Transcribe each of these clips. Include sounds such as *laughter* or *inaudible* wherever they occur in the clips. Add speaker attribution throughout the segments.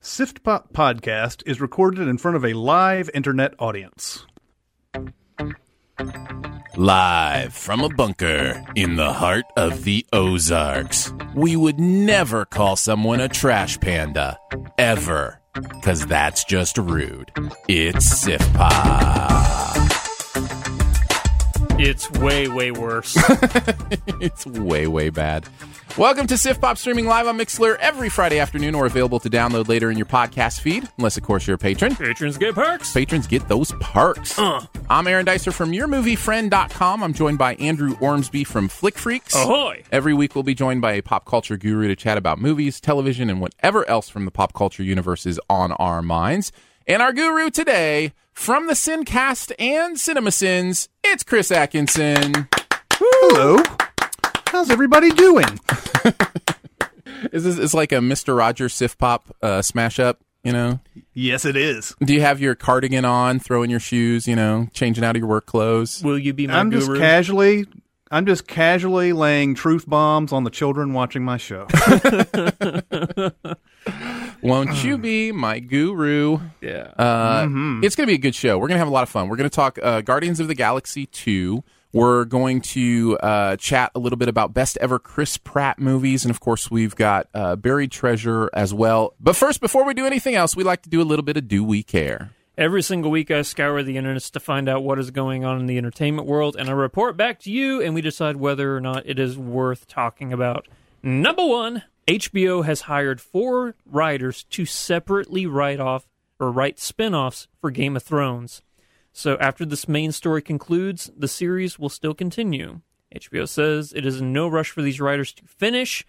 Speaker 1: Sift Pop Podcast is recorded in front of a live internet audience.
Speaker 2: Live from a bunker in the heart of the Ozarks. We would never call someone a trash panda. Ever. Because that's just rude. It's Sift Pop.
Speaker 3: It's way, way worse. *laughs*
Speaker 2: it's way, way bad. Welcome to Sift Pop streaming live on Mixlr every Friday afternoon or available to download later in your podcast feed, unless, of course, you're a patron.
Speaker 3: Patrons get perks.
Speaker 2: Patrons get those perks.
Speaker 3: Uh.
Speaker 2: I'm Aaron Dicer from YourMovieFriend.com. I'm joined by Andrew Ormsby from Flick Freaks.
Speaker 3: Ahoy!
Speaker 2: Every week we'll be joined by a pop culture guru to chat about movies, television, and whatever else from the pop culture universe is on our minds. And our guru today, from the Sincast and Cinema Sins, it's Chris Atkinson.
Speaker 1: Hello. How's everybody doing? *laughs*
Speaker 2: Is this is like a Mr. Rogers Sift Pop uh, smash up? You know,
Speaker 1: Yes, it is.
Speaker 2: do you have your cardigan on, throwing your shoes? You know, changing out of your work clothes?
Speaker 3: Will you be my
Speaker 1: I'm just casually I'm just casually laying truth bombs on the children watching my show. *laughs*
Speaker 2: Won't you be my guru?
Speaker 3: yeah.
Speaker 2: Uh, It's going to be a good show. We're going to have a lot of fun. We're going to talk uh, Guardians of the Galaxy 2. We're going to uh, chat a little bit about best ever Chris Pratt movies. And of course, we've got uh, Buried Treasure as well. But first, before we do anything else, we like to do a little bit of Do We Care?
Speaker 3: Every single week, I scour the internet to find out what is going on in the entertainment world, and I report back to you, and we decide whether or not it is worth talking about. Number one, HBO has hired four writers to separately write off or write spin offs for Game of Thrones. So after this main story concludes, the series will still continue. HBO says it is in no rush for these writers to finish.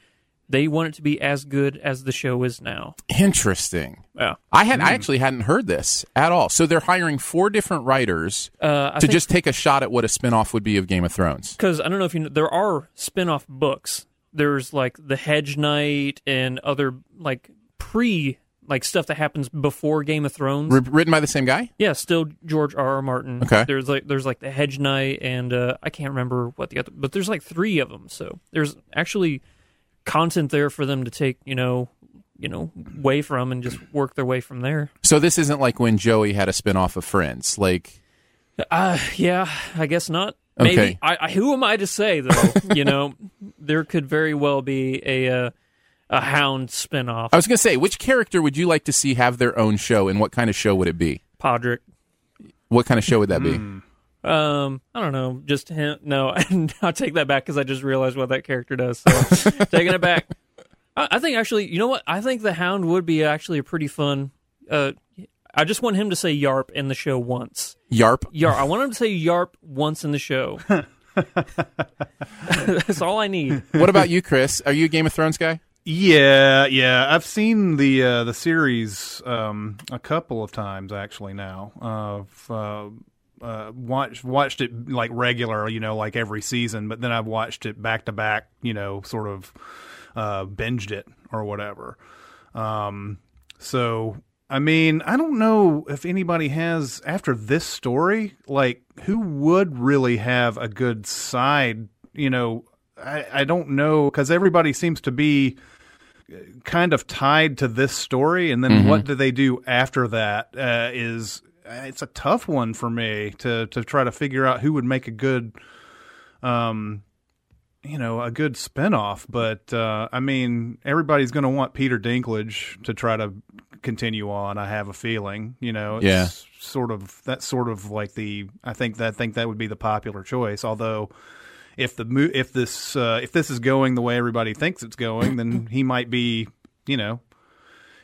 Speaker 3: They want it to be as good as the show is now.
Speaker 2: Interesting.
Speaker 3: Yeah.
Speaker 2: I had I actually hadn't heard this at all. So they're hiring four different writers
Speaker 3: Uh,
Speaker 2: to
Speaker 3: think-
Speaker 2: just take a shot at what a spin-off would be of Game of Thrones.
Speaker 3: because I don't know if you know, there are spin-off books. There's like the Hedge Knight and other like pre like stuff that happens before Game of Thrones.
Speaker 2: R- written by the same guy?
Speaker 3: yeah, still George R. R. Martin.
Speaker 2: Okay.
Speaker 3: There's like there's like the Hedge Knight and uh, I can't remember what the other, but there's like three of them. So there's actually content there for them to take. You know, you know, way from and just work their way from there.
Speaker 2: So this isn't like when Joey had a spin-off of Friends. Like
Speaker 3: Uh, yeah, I guess not. Maybe.
Speaker 2: Okay.
Speaker 3: I, I, who am I to say though? *laughs* you know, there could very well be a uh, a Hound spinoff.
Speaker 2: I was going to say, which character would you like to see have their own show, and what kind of show would it be?
Speaker 3: Podrick.
Speaker 2: What kind of show would that be?
Speaker 3: Um, I don't know. Just him. No, *laughs* I'll take that back because I just realized what that character does. So *laughs* taking it back. I, I think actually, you know what? I think the Hound would be actually a pretty fun. Uh, I just want him to say Yarp in the show once.
Speaker 2: Yarp.
Speaker 3: Yarp. I want him to say Yarp once in the show. *laughs* That's all I need.
Speaker 2: What about you, Chris? Are you a Game of Thrones guy?
Speaker 1: Yeah, yeah. I've seen the uh, the series um, a couple of times actually. Now, I've, uh, uh, watched watched it like regular, you know, like every season. But then I've watched it back to back, you know, sort of uh, binged it or whatever. Um, so, I mean, I don't know if anybody has after this story, like who would really have a good side. You know, I, I don't know because everybody seems to be kind of tied to this story, and then what do they do after that? Uh, is it's a tough one for me to to try to figure out who would make a good, um, you know, a good spinoff. But uh, I mean, everybody's going to want Peter Dinklage to try to continue on. I have a feeling, you know, it's
Speaker 2: Yeah.
Speaker 1: sort of that's sort of like the I think that I think that would be the popular choice. Although, if the mo- if this uh, if this is going the way everybody thinks it's going, then *laughs* he might be, you know,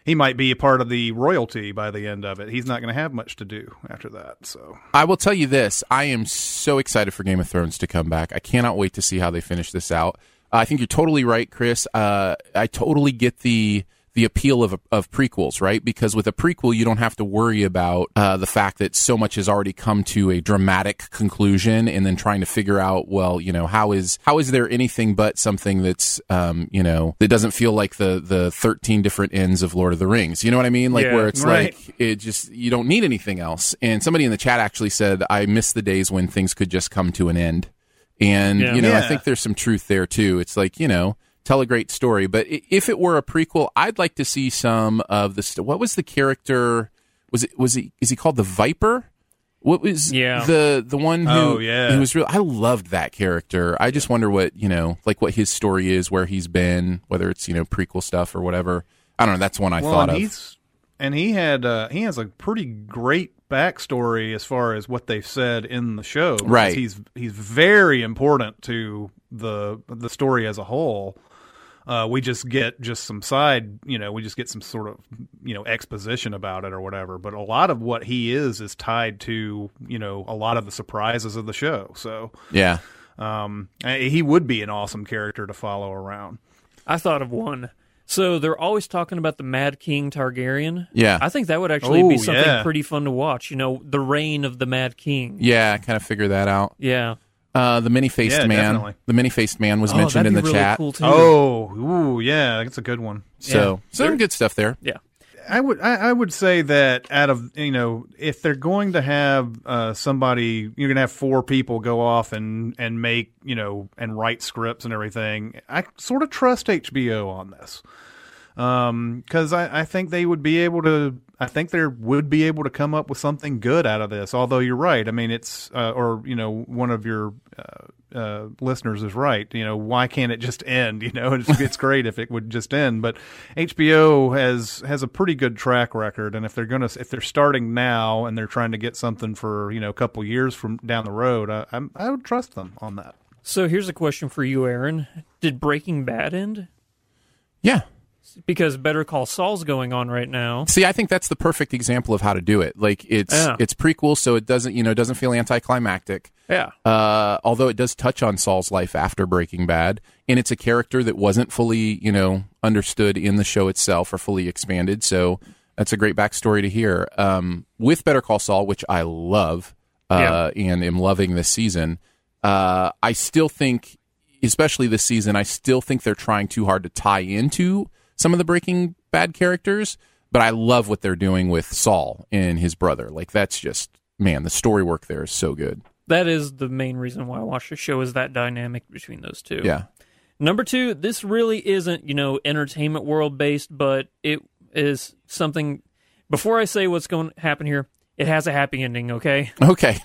Speaker 1: he might be a part of the royalty by the end of it. He's not going to have much to do after that. So
Speaker 2: I will tell you this: I am so excited for Game of Thrones to come back. I cannot wait to see how they finish this out. Uh, I think you're totally right, Chris. Uh, I totally get the the appeal of of prequels, right? Because with a prequel, you don't have to worry about uh, the fact that so much has already come to a dramatic conclusion, and then trying to figure out, well, you know, how is how is there anything but something that's, um, you know, that doesn't feel like the the 13 different ends of Lord of the Rings? You know what I mean? Like
Speaker 3: Yeah,
Speaker 2: where it's
Speaker 1: right.
Speaker 2: like it just you don't need anything else. And somebody in the chat actually said, "I miss the days when things could just come to an end." And
Speaker 3: Yeah.
Speaker 2: you know, I think there's some truth there too. It's like you know, tell a great story. But if it were a prequel, I'd like to see some of the. St- what was the character? Was it? Was he? Is he called the Viper? What was
Speaker 3: Yeah.
Speaker 2: the the one who?
Speaker 1: Oh, yeah.
Speaker 2: He was real. I loved that character. I just wonder what you know, like what his story is, where he's been, whether it's you know prequel stuff or whatever. I don't know. That's one I
Speaker 1: well,
Speaker 2: thought
Speaker 1: and
Speaker 2: of.
Speaker 1: he's and he had uh, he has a pretty great backstory as far as what they've said in the show.
Speaker 2: Right.
Speaker 1: He's he's very important to the the story as a whole. Uh, we just get just some side, you know, we just get some sort of, you know, exposition about it or whatever. But a lot of what he is is tied to, you know, a lot of the surprises of the show. So
Speaker 2: yeah.
Speaker 1: um, he would be an awesome character to follow around.
Speaker 3: I thought of one. So they're always talking about the Mad King Targaryen.
Speaker 2: Yeah.
Speaker 3: I think that would actually
Speaker 1: Oh,
Speaker 3: be something
Speaker 1: yeah.
Speaker 3: pretty fun to watch. You know, the reign of the Mad King.
Speaker 2: Yeah, kind of figure that out.
Speaker 3: Yeah.
Speaker 2: Uh, the many faced
Speaker 1: Yeah,
Speaker 2: man.
Speaker 1: definitely.
Speaker 2: The many faced man was
Speaker 3: oh,
Speaker 2: mentioned
Speaker 3: that'd
Speaker 2: in the
Speaker 3: really
Speaker 2: chat.
Speaker 3: Cool too.
Speaker 1: Oh, ooh, yeah, that's a good one.
Speaker 2: So
Speaker 3: Yeah.
Speaker 2: some good stuff there.
Speaker 3: yeah.
Speaker 1: I would I, I would say that out of you know if they're going to have uh, somebody you're going to have four people go off and and make you know and write scripts and everything I sort of trust HBO on this because I, I think they would be able to I think they would be able to come up with something good out of this although you're right I mean it's uh, or you know one of your uh, uh, listeners is right you know why can't it just end *laughs* you know it's, it's great if it would just end but HBO has has a pretty good track record and if they're gonna if they're starting now and they're trying to get something for you know a couple years from down the road I, I'm, I would trust them on that
Speaker 3: So here's a question for you, Aaron. Did Breaking Bad end?
Speaker 2: Yeah.
Speaker 3: Because Better Call Saul's going on right now.
Speaker 2: See, I think that's the perfect example of how to do it. Like it's
Speaker 3: Yeah.
Speaker 2: it's prequel, so it doesn't you know it doesn't feel anticlimactic.
Speaker 3: Yeah.
Speaker 2: Uh, although it does touch on Saul's life after Breaking Bad, and it's a character that wasn't fully you know understood in the show itself or fully expanded. So that's a great backstory to hear. Um, with Better Call Saul, which I love uh, and am loving this season, uh, I still think, especially this season, I still think they're trying too hard to tie into some of the Breaking Bad characters. But I love what they're doing with Saul and his brother. Like that's just man, the story work there is so good.
Speaker 3: That is the main reason why I watch the show is that dynamic between those two.
Speaker 2: Yeah.
Speaker 3: Number two, this really isn't, you know, entertainment world based, but it is something. Before I say what's going to happen here, it has a happy ending, okay?
Speaker 2: Okay.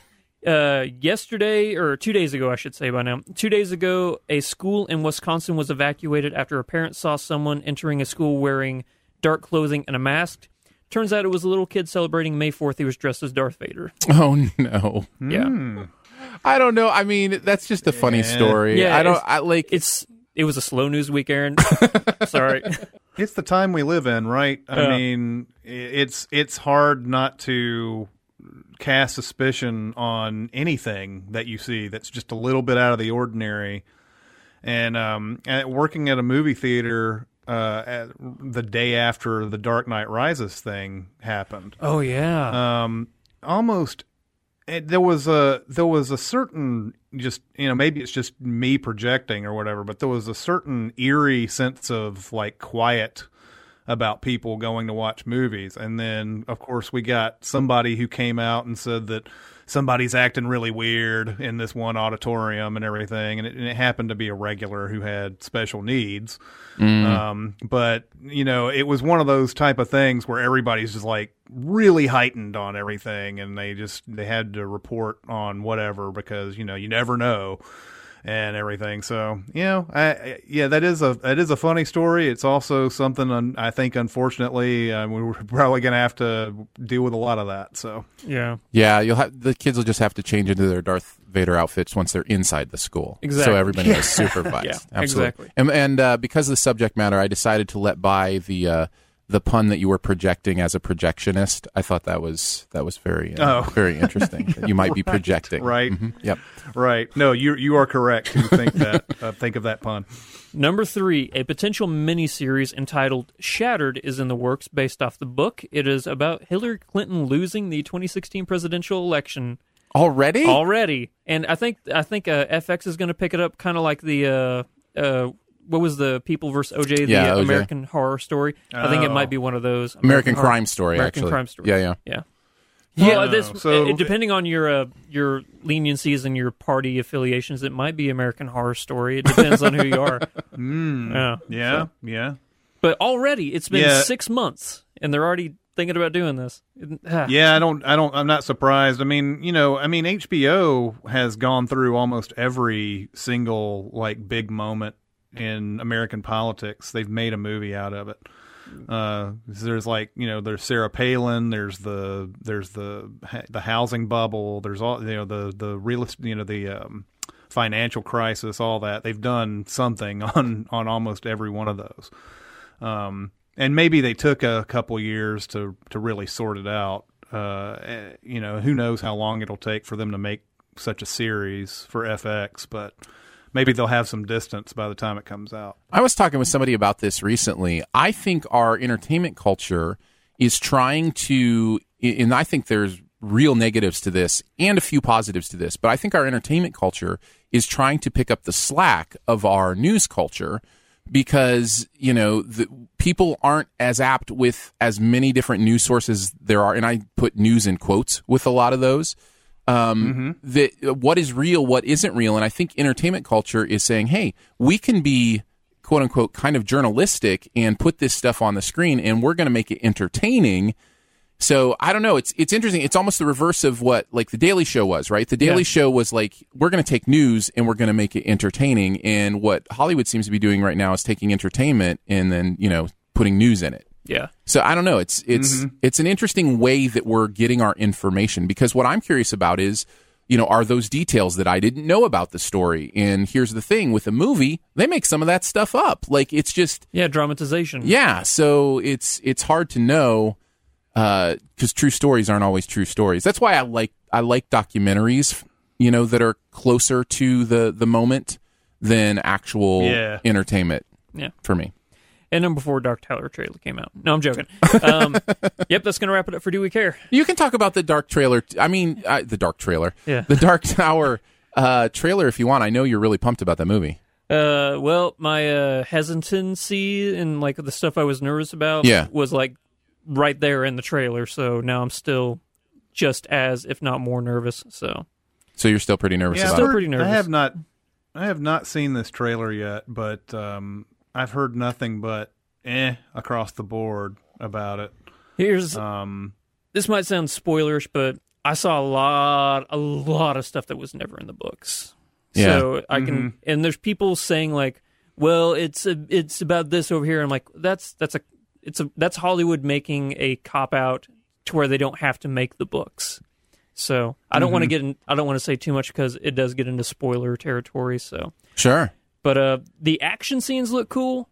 Speaker 3: Uh, yesterday, or two days ago, I should say by now, two days ago, a school in Wisconsin was evacuated after a parent saw someone entering a school wearing dark clothing and a mask. Turns out it was a little kid celebrating May 4th. He was dressed as Darth Vader. *laughs*
Speaker 2: Oh no.
Speaker 3: Yeah.
Speaker 2: I don't know. I mean, that's just a funny story.
Speaker 3: Yeah,
Speaker 2: I don't. I like.
Speaker 3: It's It was a slow news week, Aaron. *laughs* Sorry.
Speaker 1: it's the time we live in, right? I
Speaker 3: Yeah.
Speaker 1: mean, it's it's hard not to cast suspicion on anything that you see that's just a little bit out of the ordinary. And um, at, working at a movie theater uh, at, the day after the Dark Knight Rises thing happened,
Speaker 3: Oh, yeah.
Speaker 1: um, almost it, there was a there was a certain just you know maybe it's just me projecting or whatever, but there was a certain eerie sense of like quiet about people going to watch movies, and then of course we got somebody who came out and said that somebody's acting really weird in this one auditorium and everything, and it, and it happened to be a regular who had special needs. Um, but you know, it was one of those type of things where everybody's just like really heightened on everything, and they just they had to report on whatever because you know you never know. And everything. So you know, I, I, yeah, that is a that is a funny story. It's also something un, I think, unfortunately, uh, we're *laughs* probably going to have to deal with a lot of that. So
Speaker 3: Yeah.
Speaker 2: Yeah, you'll have the kids will just have to change into their Darth Vader outfits once they're inside the school.
Speaker 3: Exactly.
Speaker 2: So everybody is *laughs* supervised.
Speaker 3: Yeah,
Speaker 2: Absolutely.
Speaker 3: exactly.
Speaker 2: And, and uh, because of the subject matter, I decided to let by the uh, the pun that you were projecting as a projectionist. I thought that was that was very uh,
Speaker 1: Oh. *laughs*
Speaker 2: very interesting. that you might be projecting.
Speaker 1: Right.
Speaker 2: Mhm. Yep.
Speaker 1: right, no, you you are correct to think that uh, think of that pun.
Speaker 3: Number three, a potential miniseries entitled Shattered is in the works based off the book. It is about Hillary Clinton losing the 2016 presidential election
Speaker 2: Already?
Speaker 3: already. And I think I think uh, FX is going to pick it up kind of like the uh, uh, what was the People versus OJ, the
Speaker 2: Yeah,
Speaker 3: uh,
Speaker 2: OJ.
Speaker 3: American Horror Story. I think it
Speaker 1: Oh.
Speaker 3: might be one of those
Speaker 2: American
Speaker 3: Horror-
Speaker 2: Crime Story.
Speaker 3: American
Speaker 2: actually.
Speaker 3: Crime Story.
Speaker 2: Yeah, yeah.
Speaker 3: Yeah.
Speaker 1: Yeah,
Speaker 3: Well, this,
Speaker 1: so-
Speaker 3: uh, depending on your uh, your leniencies and your party affiliations, it might be American Horror Story. It depends on who you are. *laughs*
Speaker 1: Mm,
Speaker 3: Yeah.
Speaker 1: yeah,
Speaker 3: So-
Speaker 1: yeah.
Speaker 3: But already, it's been
Speaker 1: Yeah.
Speaker 3: six months, and they're already thinking about doing this. Ah. *sighs*
Speaker 1: Yeah, I don't, I don't, I'm not surprised. I mean, you know, I mean, HBO has gone through almost every single like big moment in American politics. They've made a movie out of it. Uh, there's like, you know, there's Sarah Palin. There's the, there's the, the housing bubble. There's all, you know, the, the real, you know, the um, financial crisis. All that they've done something *laughs* on, on almost every one of those. Um, and maybe they took a couple years to to really sort it out. Uh, eh, you know, who knows how long it'll take for them to make such a series for FX, but maybe they'll have some distance by the time it comes out.
Speaker 2: I was talking with somebody about this recently. I think our entertainment culture is trying to, and I think there's real negatives to this and a few positives to this, but I think our entertainment culture is trying to pick up the slack of our news culture because, you know, the, people aren't as apt with as many different news sources there are, and I put news in quotes with a lot of those um, that what is real, what isn't real, and I think entertainment culture is saying, hey, we can be quote unquote kind of journalistic and put this stuff on the screen, and we're going to make it entertaining. So I don't know. It's it's interesting. It's almost the reverse of what like the Daily Show was, right? The Daily
Speaker 3: Yeah.
Speaker 2: Show was like we're going to take news and we're going to make it entertaining, and what Hollywood seems to be doing right now is taking entertainment and then you know putting news in it.
Speaker 3: Yeah.
Speaker 2: So I don't know. It's it's mm-hmm. it's an interesting way that we're getting our information because what I'm curious about is, you know, are those details that I didn't know about the story? And here's the thing with a movie, they make some of that stuff up. Like it's just
Speaker 3: Yeah, dramatization.
Speaker 2: yeah. So it's it's hard to know uh, because true stories aren't always true stories. That's why I like I like documentaries, you know, that are closer to the the moment than actual
Speaker 1: Yeah.
Speaker 2: entertainment
Speaker 3: Yeah.
Speaker 2: for me.
Speaker 3: And number four, Dark Tower trailer came out. No, I'm joking. Um, *laughs* yep, that's going to wrap it up for Do We Care?
Speaker 2: You can talk about the dark trailer. I mean, uh, the dark trailer.
Speaker 3: Yeah.
Speaker 2: The Dark Tower uh, trailer, if you want. I know you're really pumped about that movie.
Speaker 3: Uh, well, my uh, hesitancy and like the stuff I was nervous about
Speaker 2: Yeah.
Speaker 3: was like right there in the trailer. So now I'm still just as, if not more, nervous. So
Speaker 2: So you're still pretty nervous
Speaker 1: Yeah,
Speaker 2: about
Speaker 3: Still
Speaker 2: it.
Speaker 1: I've
Speaker 3: pretty nervous.
Speaker 1: I have not, I have not seen this trailer yet, but um, I've heard nothing but eh across the board about it.
Speaker 3: here's
Speaker 1: Um,
Speaker 3: this might sound spoilerish, but I saw a lot, a lot of stuff that was never in the books.
Speaker 2: Yeah.
Speaker 3: So I can, and there's people saying like, "Well, it's a, it's about this over here." I'm like, that's that's a, it's a that's Hollywood making a cop out to where they don't have to make the books. So I don't want to get, in, I don't want to say too much because it does get into spoiler territory. So,
Speaker 2: Sure.
Speaker 3: But uh, the action scenes look cool,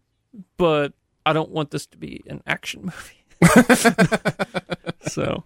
Speaker 3: but I don't want this to be an action movie. *laughs* so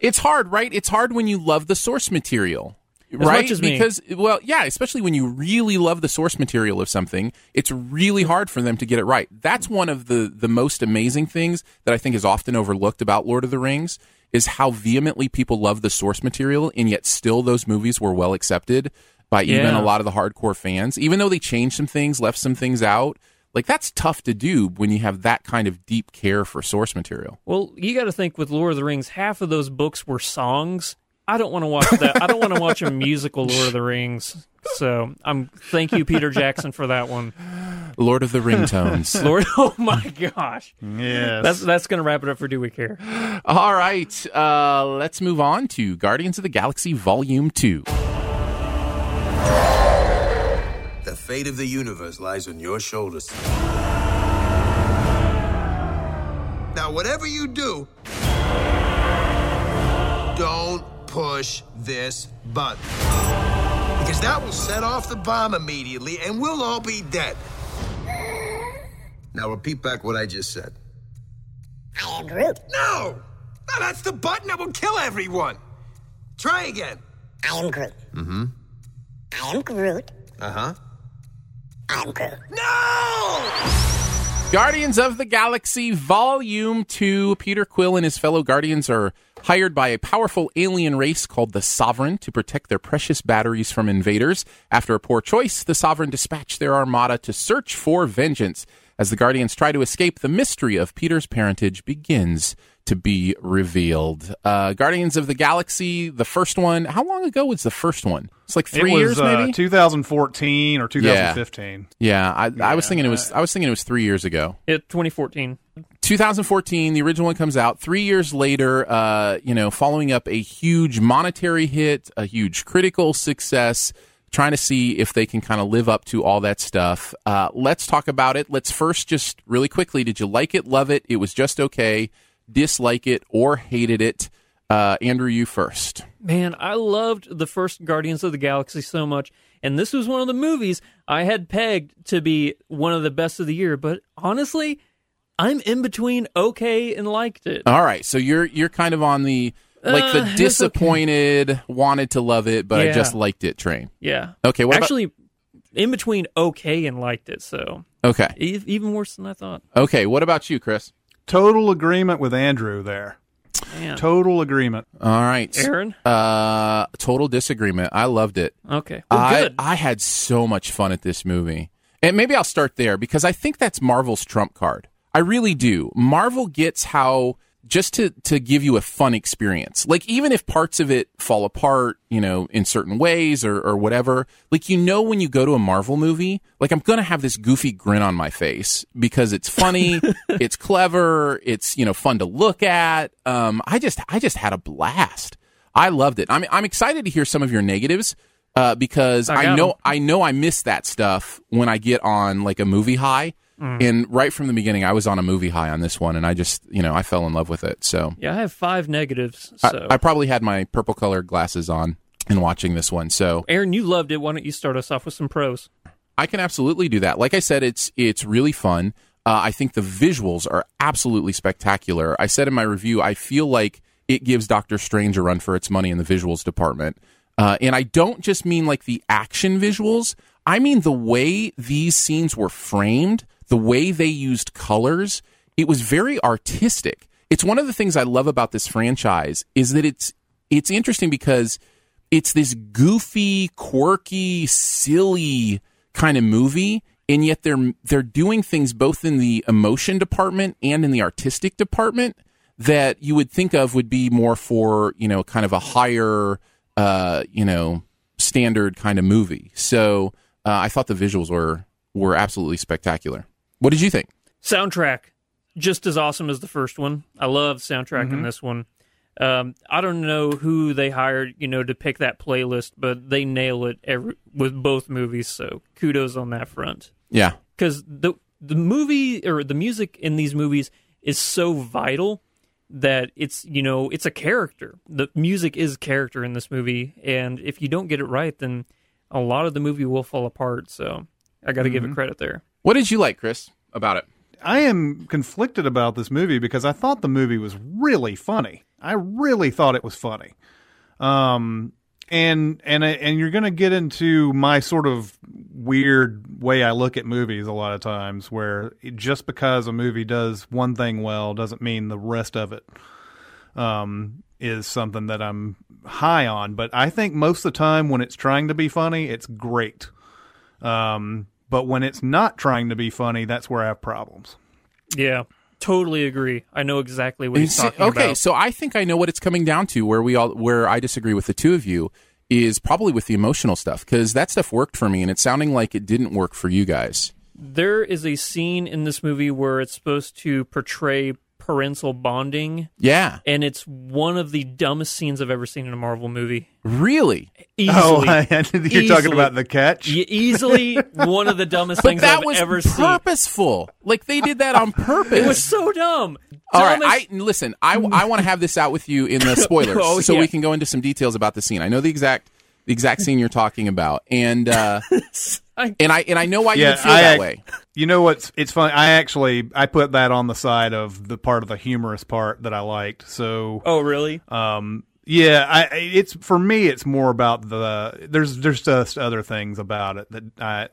Speaker 2: It's hard, right? It's hard when you love the source material. right?
Speaker 3: as me.
Speaker 2: because well, yeah, especially when you really love the source material of something, it's really hard for them to get it right. That's one of the the most amazing things that I think is often overlooked about Lord of the Rings is how vehemently people love the source material and yet still those movies were well accepted by even
Speaker 3: Yeah.
Speaker 2: a lot of the hardcore fans even though they changed some things, left some things out. Like that's tough to do when you have that kind of deep care for source material.
Speaker 3: Well, you got to think with Lord of the Rings, half of those books were songs. I don't want to watch that. I don't want to watch a musical Lord of the Rings. So I'm thank you, Peter Jackson, for that one.
Speaker 2: Lord of the Ringtones. *laughs*
Speaker 3: Lord, oh my gosh,
Speaker 1: yes,
Speaker 3: that's that's gonna wrap it up for Do We Care?
Speaker 2: All right, uh, let's move on to Guardians of the Galaxy Volume 2.
Speaker 4: Fate of the universe lies on your shoulders. Now, whatever you do, don't push this button. Because that will set off the bomb immediately and we'll all be dead. Now, repeat back what I just said.
Speaker 5: I am Groot.
Speaker 4: No! No, that's the button that will kill everyone. Try again.
Speaker 5: I am Groot. Mm-hmm. I am Groot.
Speaker 4: Uh huh.
Speaker 5: I'm Groot.
Speaker 4: No!
Speaker 2: Guardians of the Galaxy Volume 2. Peter Quill and his fellow Guardians are hired by a powerful alien race called the Sovereign to protect their precious batteries from invaders. After a poor choice, the Sovereign dispatch their armada to search for vengeance. As the Guardians try to escape, the mystery of Peter's parentage begins to be revealed. Uh, Guardians of the Galaxy, the first one. How long ago was the first one? It's like three
Speaker 1: it was,
Speaker 2: years,
Speaker 1: uh,
Speaker 2: maybe.
Speaker 1: 2014 or 2015.
Speaker 2: yeah, I, I was thinking it was. I was thinking it was three years ago.
Speaker 3: It 2014.
Speaker 2: 2014, the original one comes out. Three years later, uh, you know, following up a huge monetary hit, a huge critical success, trying to see if they can kind of live up to all that stuff. Uh, let's talk about it. Let's first just really quickly did you like it, love it? It was just okay, dislike it, or hated it? Uh, Andrew, you first.
Speaker 3: Man, I loved the first Guardians of the Galaxy so much, and this was one of the movies I had pegged to be one of the best of the year. But honestly, I'm in between okay and liked it.
Speaker 2: All right, so you're you're kind of on the like
Speaker 3: Uh,
Speaker 2: the
Speaker 3: okay.
Speaker 2: disappointed, wanted to love it, but I just liked it train.
Speaker 3: Yeah.
Speaker 2: Okay, what about-
Speaker 3: actually in between okay and liked it, so
Speaker 2: Okay,
Speaker 3: e- even worse than I thought.
Speaker 2: okay. What about you, Chris?
Speaker 1: Total agreement with Andrew there.
Speaker 3: Man.
Speaker 1: Total agreement.
Speaker 2: All right,
Speaker 3: Aaron?
Speaker 2: Uh, total disagreement. I loved it.
Speaker 3: Okay. Well,
Speaker 2: I
Speaker 3: good.
Speaker 2: I had so much fun at this movie, and maybe I'll start there because I think that's Marvel's trump card. I really do. Marvel gets how just to to give you a fun experience. Like even if parts of it fall apart, you know, in certain ways or or whatever, like you know when you go to a Marvel movie, like I'm going to have this goofy grin on my face because it's funny, *laughs* it's clever, it's, you know, fun to look at. Um I just I just had a blast. I loved it. I'm I'm excited to hear some of your negatives uh, because
Speaker 3: I
Speaker 2: I, know
Speaker 3: 'em.
Speaker 2: I know I miss that stuff when I get on like a movie high.
Speaker 3: Mm.
Speaker 2: And right from the beginning, I was on a movie high on this one, and I just you know I fell in love with it. So
Speaker 3: yeah, I have five negatives.
Speaker 2: I- I, probably had my purple colored glasses on and watching this one. So
Speaker 3: Aaron, you loved it. Why don't you start us off with some pros?
Speaker 2: I can absolutely do that. Like I said, it's it's really fun. Uh, I think the visuals are absolutely spectacular. I said in my review, I feel like it gives Doctor Strange a run for its money in the visuals department. Uh, and I don't just mean like the action visuals. I mean the way these scenes were framed, the way they used colors. It was very artistic. It's one of the things I love about this franchise is that it's it's interesting because it's this goofy, quirky, silly kind of movie, and yet they're they're doing things both in the emotion department and in the artistic department that you would think of would be more for you know kind of a higher uh, you know standard kind of movie. So uh, I thought the visuals were were absolutely spectacular. What did you think?
Speaker 3: Soundtrack, just as awesome as the first one. I love soundtrack
Speaker 2: Mm-hmm.
Speaker 3: in this one. Um, I don't know who they hired, you know, to pick that playlist, but they nail it every, with both movies. So kudos on that front.
Speaker 2: Yeah,
Speaker 3: because the the movie or the music in these movies is so vital that it's you know it's a character. The music is character in this movie, and if you don't get it right, then a lot of the movie will fall apart. So I got to give it credit there.
Speaker 2: What did you like, Chris, about it?
Speaker 1: I am conflicted about this movie because I thought the movie was really funny. I really thought it was funny. Um, and and and you're going to get into my sort of weird way I look at movies a lot of times, where just because a movie does one thing well doesn't mean the rest of it um, is something that I'm high on. But I think most of the time when it's trying to be funny, it's great. Um, but when it's not trying to be funny, that's where I have problems.
Speaker 3: Yeah, totally agree. I know exactly what he's
Speaker 2: See,
Speaker 3: talking
Speaker 2: okay,
Speaker 3: about.
Speaker 2: so I think I know what it's coming down to. Where we all, where I disagree with the two of you, is probably with the emotional stuff because that stuff worked for me, and it's sounding like it didn't work for you guys.
Speaker 3: there is a scene in this movie where it's supposed to portray parental bonding,
Speaker 2: Yeah,
Speaker 3: and it's one of the dumbest scenes I've ever seen in a Marvel movie.
Speaker 2: really.
Speaker 3: Easily,
Speaker 1: Oh, *laughs* you're talking about the catch?
Speaker 3: Easily one of the dumbest things
Speaker 2: that
Speaker 3: I've
Speaker 2: was
Speaker 3: ever seen.
Speaker 2: purposeful. Like they did that on purpose. *laughs*
Speaker 3: It was so dumb.
Speaker 2: All right,
Speaker 3: Dumbest-
Speaker 2: I listen. I, I want to have this out with you in the *laughs* spoilers,
Speaker 3: Oh,
Speaker 2: so
Speaker 3: yeah.
Speaker 2: we can go into some details about the scene. I know the exact the exact scene you're talking about, and uh,
Speaker 3: I-
Speaker 2: and I and I know why you
Speaker 1: Yeah,
Speaker 2: would feel
Speaker 1: I
Speaker 2: that
Speaker 1: ac-
Speaker 2: way.
Speaker 1: You know what's it's funny. I actually I put that on the side of the part of the humorous part that I liked. So
Speaker 3: oh, really?
Speaker 1: um yeah, I it's for me it's more about the there's there's just other things about it that I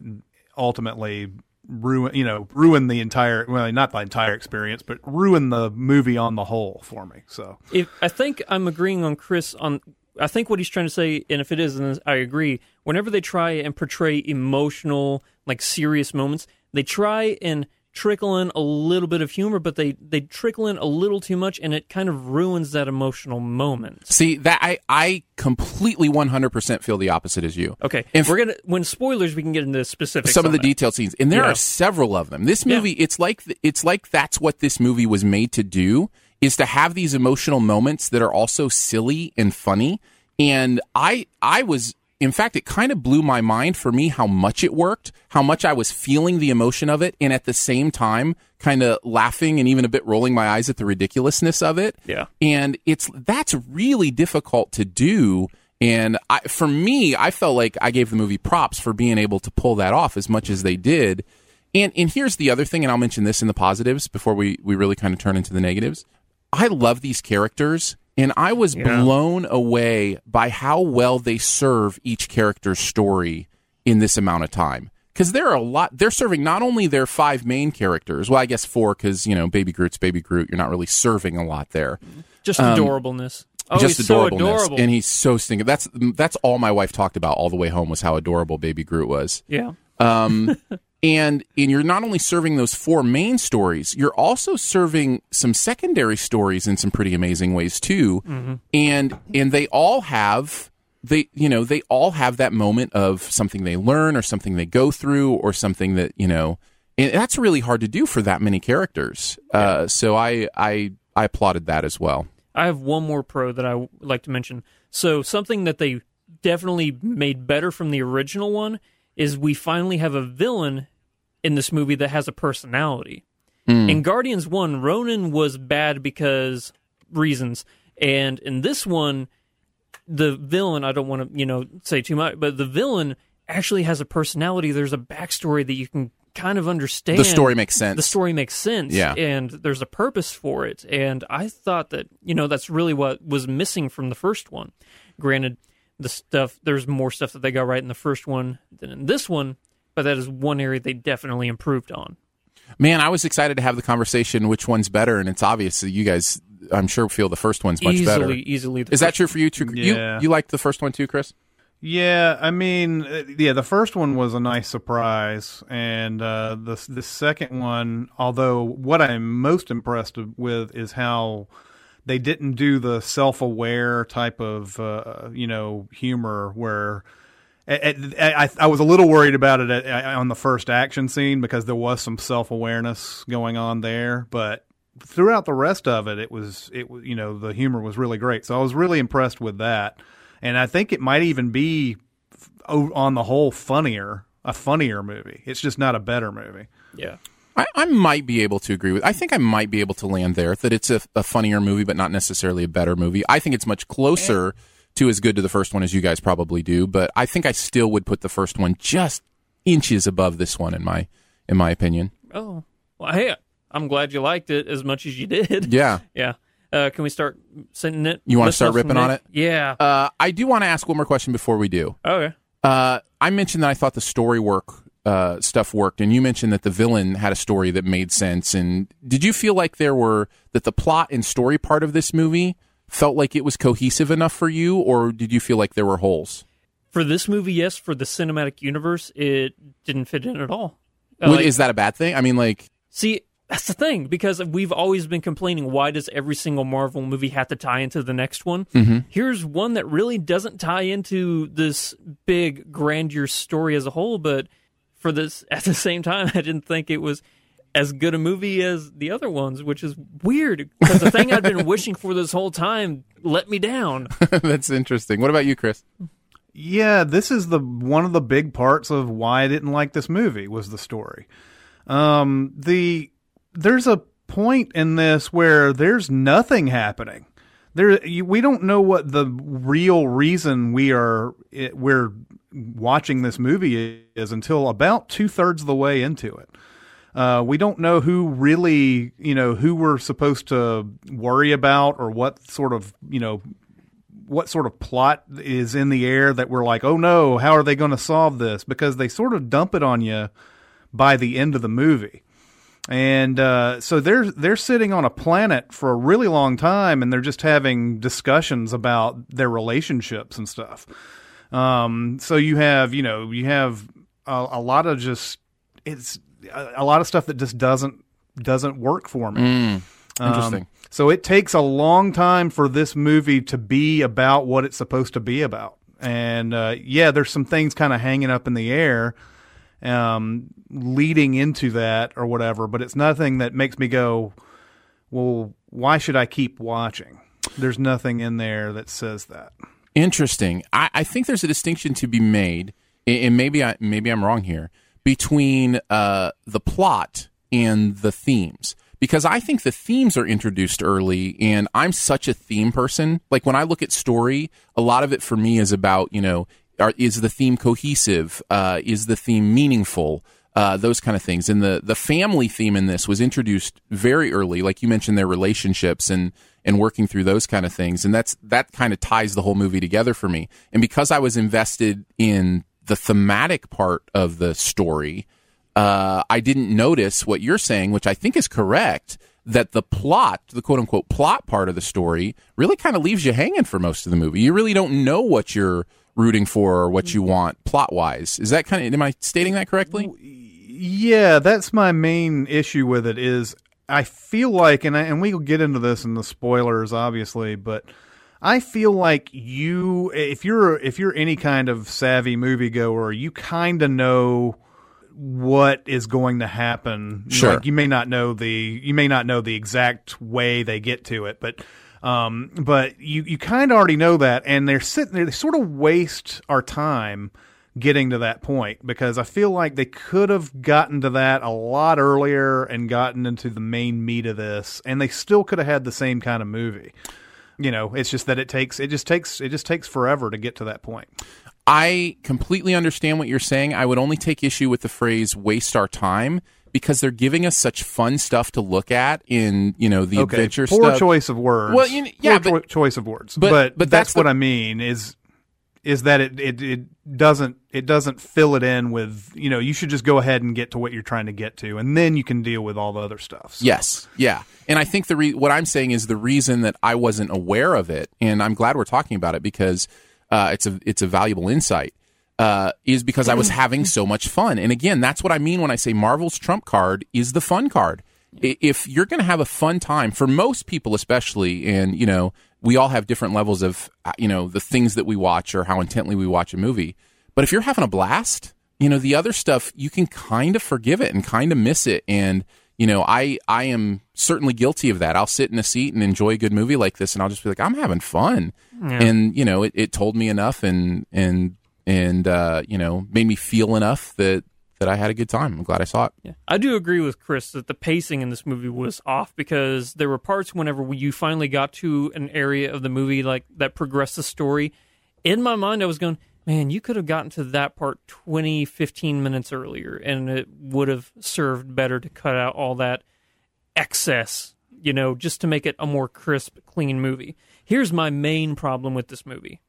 Speaker 1: ultimately ruin you know ruin the entire well not the entire experience but ruin the movie on the whole for me. So
Speaker 3: if I think I'm agreeing on Chris on I think what he's trying to say, and if it is, then I agree. Whenever they try and portray emotional, like serious moments, they try and trickle in a little bit of humor, but they they trickle in a little too much, and it kind of ruins that emotional moment.
Speaker 2: See that I I completely 100 percent feel the opposite as you.
Speaker 3: Okay,
Speaker 2: And
Speaker 3: we're gonna when spoilers, we can get into specifics.
Speaker 2: some of the
Speaker 3: that.
Speaker 2: detailed scenes and there
Speaker 3: Yeah.
Speaker 2: are several of them this movie it's like it's like that's what this movie was made to do is to have these emotional moments that are also silly and funny and i i was in fact it kind of blew my mind for me how much it worked how much i was feeling the emotion of it and at the same time kind of laughing and even a bit rolling my eyes at the ridiculousness of it.
Speaker 3: Yeah.
Speaker 2: and it's that's really difficult to do and I, for me i felt like i gave the movie props for being able to pull that off as much as they did. And and here's the other thing and i'll mention this in the positives before we we really kind of turn into the negatives. I love these characters and i was blown away by how well they serve each character's story in this amount of time because there are a lot they're serving not only their five main characters well i guess four because you know baby groot's baby groot you're not really serving a lot there
Speaker 3: just adorableness. Oh,
Speaker 2: um, just
Speaker 3: he's so
Speaker 2: adorableness,
Speaker 3: adorable.
Speaker 2: and he's so stinking. That's that's all my wife talked about all the way home was how adorable Baby Groot was.
Speaker 3: yeah.
Speaker 2: Um, *laughs* and and you're not only serving those four main stories, you're also serving some secondary stories in some pretty amazing ways too. And and they all have they you know they all have that moment of something they learn or something they go through or something that you know. And that's really hard to do for that many characters. Uh, so I I I applauded that as well.
Speaker 3: I have one more pro that I would like to mention. So something that they definitely made better from the original one is we finally have a villain in this movie that has a personality. Hmm. In Guardians 1, Ronan was bad because reasons. And in this one, the villain, I don't want to, you know, say too much, but the villain actually has a personality. There's a backstory that you can kind of understand.
Speaker 2: The story makes sense.
Speaker 3: The story makes sense.
Speaker 2: Yeah.
Speaker 3: And there's a purpose for it. And I thought that, you know, that's really what was missing from the first one. Granted, the stuff, there's more stuff that they got right in the first one than in this one, but that is one area they definitely improved on.
Speaker 2: Man, I was excited to have the conversation. Which one's better? And it's obvious that you guys, I'm sure, feel the first one's much
Speaker 3: easily,
Speaker 2: better.
Speaker 3: easily. the
Speaker 2: Is that true for you? Too?
Speaker 1: Yeah.
Speaker 2: You you liked the first one too, Chris?
Speaker 1: Yeah, I mean, uh, yeah, the first one was a nice surprise, and uh, the the second one, although what I'm most impressed with is how they didn't do the self aware type of uh, you know humor where. I, I, I was a little worried about it at, on the first action scene because there was some self awareness going on there, but throughout the rest of it, it was it you know the humor was really great. So I was really impressed with that, and I think it might even be on the whole funnier a funnier movie. It's just not a better movie.
Speaker 3: Yeah.
Speaker 2: I, I might be able to agree with. I think I might be able to land there that it's a, a funnier movie, but not necessarily a better movie. I think it's much closer eh. To as good to the first one as you guys probably do, but I think I still would put the first one just inches above this one in my in my opinion.
Speaker 3: Oh, well, hey, I'm glad you liked it as much as you did.
Speaker 2: Yeah. *laughs*
Speaker 3: Yeah. Uh, can we start sending it?
Speaker 2: You wanna start ripping on it?
Speaker 3: Yeah.
Speaker 2: Uh, I do want to ask one more question before we do.
Speaker 3: okay.
Speaker 2: Uh, I mentioned that I thought the story work uh, stuff worked, and you mentioned that the villain had a story that made sense. And did you feel like there were that the plot and story part of this movie felt like it was cohesive enough for you, or did you feel like there were holes?
Speaker 3: For this movie, yes. For the cinematic universe, it didn't fit in at all. Uh, like-
Speaker 2: is that a bad thing? I mean, like,
Speaker 3: See, that's the thing because we've always been complaining. Why does every single Marvel movie have to tie into the next one? Mm-hmm. Here's one that really doesn't tie into this big grandeur story as a whole, but for this *laughs* at the same time, I didn't think it was as good a movie as the other ones, which is weird because the thing I've been *laughs* wishing for this whole time let me down. *laughs*
Speaker 2: That's interesting. What about you, Chris?
Speaker 1: Yeah, this is the one of the big parts of why I didn't like this movie was the story. Um, the there's a point in this where there's nothing happening. There, you, we don't know what the real reason we are it, we're watching this movie is until about two thirds of the way into it. Uh, we don't know who really, you know, who we're supposed to worry about or what sort of, you know, what sort of plot is in the air that we're like, oh no, how are they going to solve this? Because they sort of dump it on you by the end of the movie. And uh, so they're they're sitting on a planet for a really long time, and they're just having discussions about their relationships and stuff. Um, so you have you know you have a, a lot of just it's a, a, lot of stuff that just doesn't doesn't work for me.
Speaker 2: Mm, interesting.
Speaker 1: Um, so it takes a long time for this movie to be about what it's supposed to be about. And uh, yeah, there's some things kind of hanging up in the air um, leading into that or whatever, but it's nothing that makes me go, well, why should I keep watching? There's nothing in there that says that.
Speaker 2: Interesting. I, I think there's a distinction to be made, and maybe I maybe I'm wrong here, between uh, the plot and the themes because I think the themes are introduced early and I'm such a theme person. Like when I look at story, a lot of it for me is about, you know, are, is the theme cohesive? Uh, is the theme meaningful? Uh, those kind of things. And the, the family theme in this was introduced very early, like you mentioned, their relationships and, and working through those kind of things. And that's, that kind of ties the whole movie together for me. And because I was invested in the thematic part of the story, uh, I didn't notice what you're saying, which I think is correct, that the plot, the quote unquote plot part of the story, really kind of leaves you hanging for most of the movie. You really don't know what you're rooting for or what you want plot wise. Is that kind of, am I stating that correctly?
Speaker 1: Yeah, that's my main issue with it is I feel like, and I, and we'll get into this in the spoilers, obviously, but I feel like you, if you're if you're any kind of savvy moviegoer, you kind of know what is going to happen.
Speaker 2: Sure.
Speaker 1: Like you may not know the you may not know the exact way they get to it, but um, but you you kind of already know that, and they're sitting there. They sort of waste our time getting to that point because I feel like they could have gotten to that a lot earlier and gotten into the main meat of this, and they still could have had the same kind of movie. You know, it's just that it takes it just takes it just takes forever to get to that point.
Speaker 2: I completely understand what you're saying. I would only take issue with the phrase waste our time because they're giving us such fun stuff to look at in, you know, the
Speaker 1: okay.
Speaker 2: adventure
Speaker 1: Poor
Speaker 2: stuff.
Speaker 1: choice of words.
Speaker 2: Well, you know, yeah,
Speaker 1: Poor
Speaker 2: but-
Speaker 1: cho- choice of words.
Speaker 2: but-
Speaker 1: But
Speaker 2: but
Speaker 1: that's,
Speaker 2: that's
Speaker 1: what I mean is is that it, it it doesn't it doesn't fill it in with, you know, you should just go ahead and get to what you're trying to get to and then you can deal with all the other stuff. So-
Speaker 2: Yes, yeah, and I think the re- what I'm saying is the reason that I wasn't aware of it, and I'm glad we're talking about it because uh, it's a it's a valuable insight. Uh, is because I was having so much fun, and again, that's what I mean when I say Marvel's trump card is the fun card. If you're going to have a fun time, for most people especially, and you know, we all have different levels of uh, you know the things that we watch or how intently we watch a movie. But if you're having a blast, you know, the other stuff you can kind of forgive it and kind of miss it, and you know, I I am certainly guilty of that. I'll sit in a seat and enjoy a good movie like this, and I'll just be like, I'm having fun, and you know, it, it told me enough, and and and uh, you know, made me feel enough that that I had a good time. I'm glad I saw it.
Speaker 3: Yeah. I do agree with Chris that the pacing in this movie was off because there were parts whenever you finally got to an area of the movie like that progressed the story. In my mind, I was going, man, you could have gotten to that part 20, 15 minutes earlier and it would have served better to cut out all that excess, you know, just to make it a more crisp, clean movie. Here's my main problem with this movie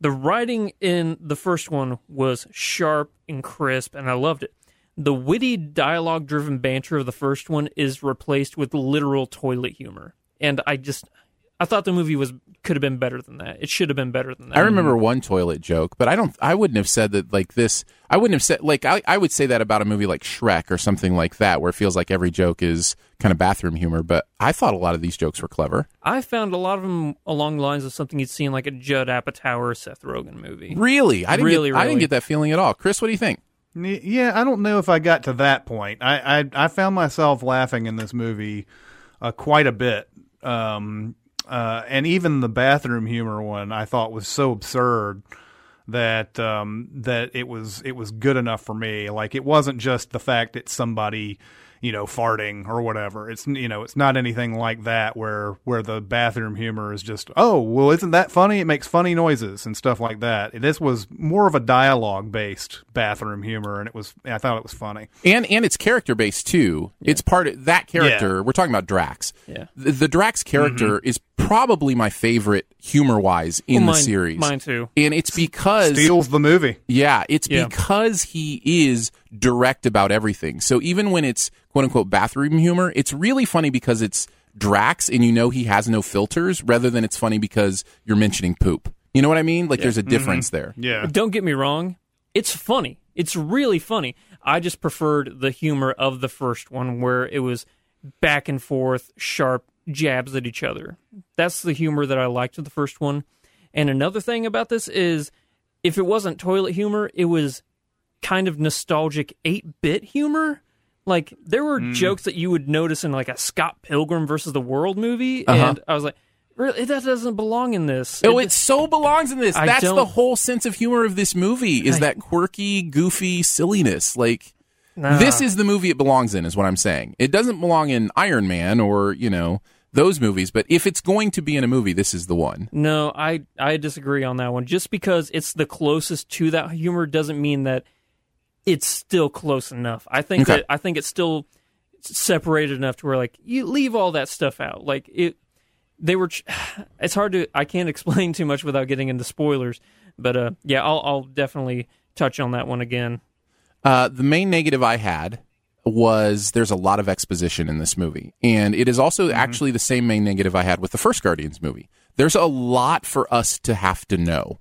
Speaker 3: the writing in the first one was sharp and crisp, and I loved it. The witty, dialogue driven banter of the first one is replaced with literal toilet humor. And I just, I thought the movie was could have been better than that. It should have been better than that.
Speaker 2: I remember one toilet joke, but I don't. I wouldn't have said that like this. I wouldn't have said like I, I would say that about a movie like Shrek or something like that, where it feels like every joke is kind of bathroom humor. But I thought a lot of these jokes were clever.
Speaker 3: I found a lot of them along the lines of something you'd see in like a Judd Apatow or Seth Rogen movie.
Speaker 2: Really, I didn't
Speaker 3: Really,
Speaker 2: get, I didn't get that feeling at all. Chris, what do you think?
Speaker 1: Yeah, I don't know if I got to that point. I I, I found myself laughing in this movie uh, quite a bit, um, uh, and even the bathroom humor one I thought was so absurd that um, that it was it was good enough for me. Like it wasn't just the fact that somebody you know farting or whatever. It's you know it's not anything like that where where the bathroom humor is just oh well isn't that funny? It makes funny noises and stuff like that. This was more of a dialogue based bathroom humor, and it was I thought it was funny.
Speaker 2: and and it's character based too. It's part of that character. We're talking about Drax.
Speaker 3: Yeah.
Speaker 2: The, the Drax character is probably my favorite humor wise in
Speaker 3: Well,
Speaker 2: the series.
Speaker 3: mine too.
Speaker 2: And it's because
Speaker 1: Steals the movie.
Speaker 2: yeah, it's
Speaker 3: Yeah.
Speaker 2: because he is direct about everything. So even when it's quote unquote bathroom humor, it's really funny because it's Drax and you know he has no filters rather than it's funny because you're mentioning poop. You know what I mean? Like there's a difference mm-hmm. there.
Speaker 1: Yeah.
Speaker 3: Don't get me wrong, it's funny. It's really funny. I just preferred the humor of the first one where it was back and forth, sharp jabs at each other. That's the humor that I liked in the first one. And another thing about this is if it wasn't toilet humor, it was kind of nostalgic 8-bit humor. Like there were hmm. jokes that you would notice in like a Scott Pilgrim versus the World movie uh-huh. and I was like, really that doesn't belong in this.
Speaker 2: Oh,
Speaker 3: It-
Speaker 2: it so belongs in this.
Speaker 3: I
Speaker 2: That's the whole sense of humor of this movie is
Speaker 3: I-
Speaker 2: that quirky, goofy silliness. Like
Speaker 3: Nah.
Speaker 2: this is the movie it belongs in is what I'm saying. It doesn't belong in Iron Man or, you know, those movies, but if it's going to be in a movie, this is the one.
Speaker 3: No, I I disagree on that one. Just because it's the closest to that humor doesn't mean that it's still close enough. I think
Speaker 2: Okay.
Speaker 3: that I think it's still separated enough to where like you leave all that stuff out. Like it they were ch- *sighs* it's hard to I can't *laughs* explain too much without getting into spoilers, but uh yeah, I'll I'll definitely touch on that one again.
Speaker 2: Uh, the main negative I had was there's a lot of exposition in this movie. And it is also actually the same main negative I had with the first Guardians movie. There's a lot for us to have to know.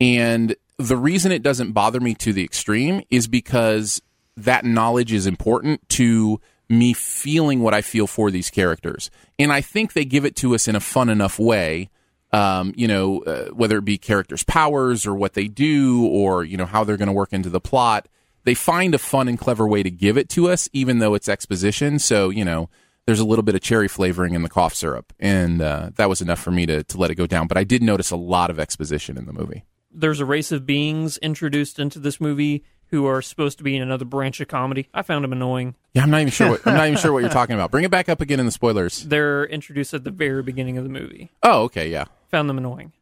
Speaker 2: And the reason it doesn't bother me to the extreme is because that knowledge is important to me feeling what I feel for these characters. And I think they give it to us in a fun enough way um, you know, uh, whether it be characters' powers or what they do or, you know, how they're going to work into the plot. They find a fun and clever way to give it to us, even though it's exposition. So, you know, there's a little bit of cherry flavoring in the cough syrup. And uh, that was enough for me to, to let it go down. But I did notice a lot of exposition in the movie.
Speaker 3: There's a race of beings introduced into this movie who are supposed to be in another branch of comedy. I found them annoying.
Speaker 2: Yeah, I'm not even sure. What, I'm not even sure what you're *laughs* talking about. Bring it back up again in the spoilers.
Speaker 3: They're introduced at the very beginning of the movie.
Speaker 2: Oh, okay, yeah,
Speaker 3: Found them annoying.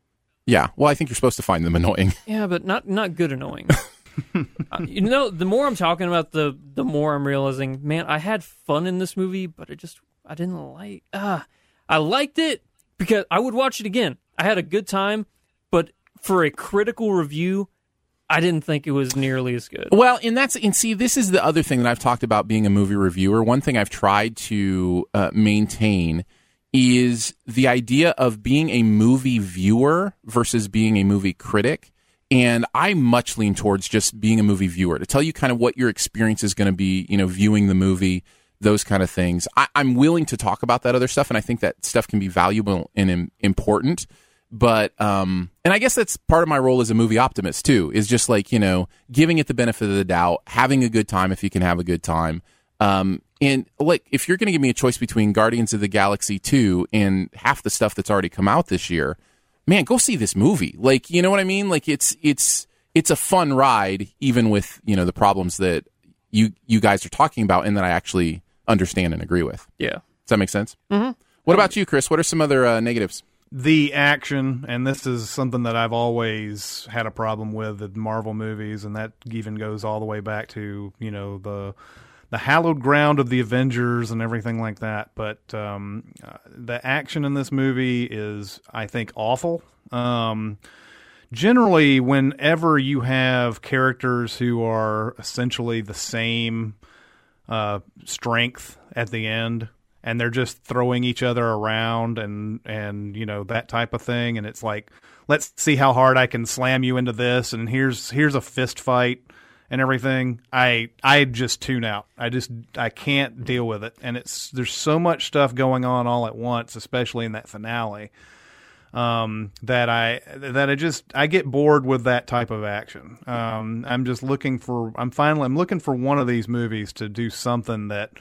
Speaker 2: yeah. Well, I think you're supposed to find them annoying.
Speaker 3: Yeah, but not not good annoying. *laughs* Uh, you know, the more I'm talking about the the more I'm realizing, man, I had fun in this movie, but it just I didn't like ah I liked it because I would watch it again. I had a good time, but for a critical review, I didn't think it was nearly as good.
Speaker 2: Well, and that's and see, this is the other thing that I've talked about being a movie reviewer. One thing I've tried to uh, maintain is the idea of being a movie viewer versus being a movie critic. And I much lean towards just being a movie viewer to tell you kind of what your experience is going to be, you know, viewing the movie, those kind of things. I, I'm willing to talk about that other stuff, and I think that stuff can be valuable and im- important. But um, and I guess that's part of my role as a movie optimist too. Is just like you know, giving it the benefit of the doubt, having a good time if you can have a good time. Um, and like if you're going to give me a choice between Guardians of the Galaxy two and half the stuff that's already come out this year, man, go see this movie. Like you know what I mean? Like it's it's it's a fun ride, even with you know the problems that you you guys are talking about, and that I actually understand and agree with.
Speaker 3: Yeah.
Speaker 2: Does that make sense? Mm-hmm. What about you, Chris? What are some other uh, negatives?
Speaker 1: the action, and this is something that I've always had a problem with the Marvel movies, and that even goes all the way back to you know the the hallowed ground of the Avengers and everything like that. But um, uh, the action in this movie is, I think, awful. Um, generally, whenever you have characters who are essentially the same uh, strength at the end, and they're just throwing each other around and and you know that type of thing, and it's like, let's see how hard I can slam you into this, and here's here's a fist fight and everything. I I just tune out. I just I can't deal with it, and it's there's so much stuff going on all at once, especially in that finale um, that I that I just I get bored with that type of action. Um, I'm just looking for I'm finally I'm looking for one of these movies to do something that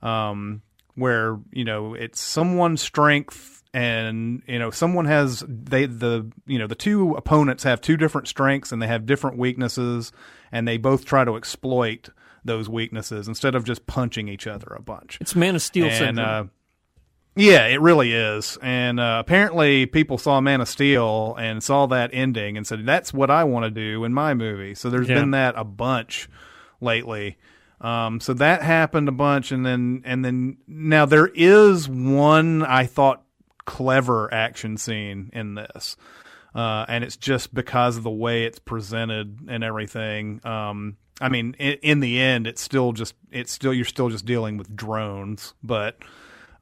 Speaker 1: um, where you know it's someone's strength and you know someone has they the you know the two opponents have two different strengths and they have different weaknesses and they both try to exploit those weaknesses instead of just punching each other a bunch.
Speaker 3: It's Man of Steel
Speaker 1: and uh, yeah, it really is. And uh, apparently, people saw Man of Steel and saw that ending and said, "That's what I want to do in my movie." So there's
Speaker 3: Yeah.
Speaker 1: been that a bunch lately. Um, so that happened a bunch, and then and then now there is one I thought clever action scene in this, uh, and it's just because of the way it's presented and everything. Um, I mean, in, in the end, it's still just it's still you're still just dealing with drones, but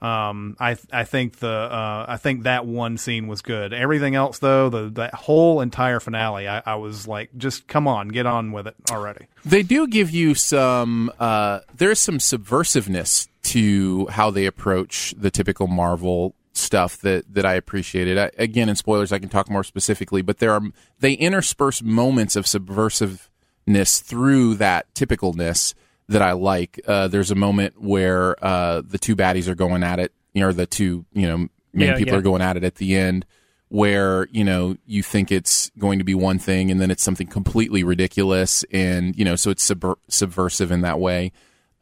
Speaker 1: um, I I think the uh, I think that one scene was good. Everything else though, the that whole entire finale, I, I was like, just come on, get on with it already.
Speaker 2: They do give you some. Uh, there's some subversiveness to how they approach the typical Marvel stuff that that I appreciated. I, again, in spoilers, I can talk more specifically, but there are they intersperse moments of subversiveness through that typicalness that I like. Uh, there's a moment where uh, the two baddies are going at it, you know, the two you know main
Speaker 3: Yeah,
Speaker 2: people
Speaker 3: yeah.
Speaker 2: are going at it at the end where you know you think it's going to be one thing and then it's something completely ridiculous and you know so it's subver- subversive in that way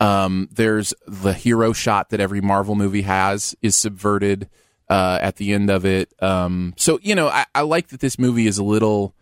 Speaker 2: um, there's the hero shot that every marvel movie has is subverted uh, at the end of it um, so you know I, I like that this movie is a little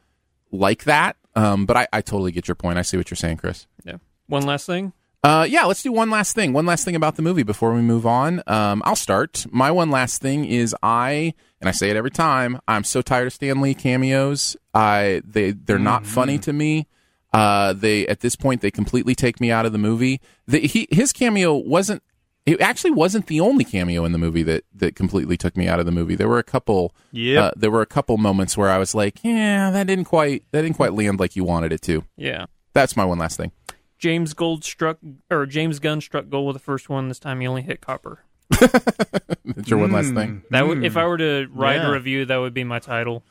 Speaker 2: like that um, but I, I totally get your point i see what you're saying chris
Speaker 3: yeah. One last thing.
Speaker 2: uh, yeah, let's do one last thing. One last thing about the movie before we move on. Um, I'll start. My one last thing is I, and I say it every time. I'm so tired of Stan Lee cameos. I they they're not funny to me. Uh, they at this point they completely take me out of the movie. The, he his cameo wasn't. It actually wasn't the only cameo in the movie that that completely took me out of the movie. There were a couple.
Speaker 1: Yep.
Speaker 2: Uh, there were a couple moments where I was like, yeah, that didn't quite that didn't quite land like you wanted it to.
Speaker 3: Yeah.
Speaker 2: That's my one last thing.
Speaker 3: James Gold struck or James Gunn struck gold with the first one. This time he only hit copper. *laughs*
Speaker 2: That's your one last thing.
Speaker 3: That would, if I were to write
Speaker 1: Yeah.
Speaker 3: a review, that would be my title.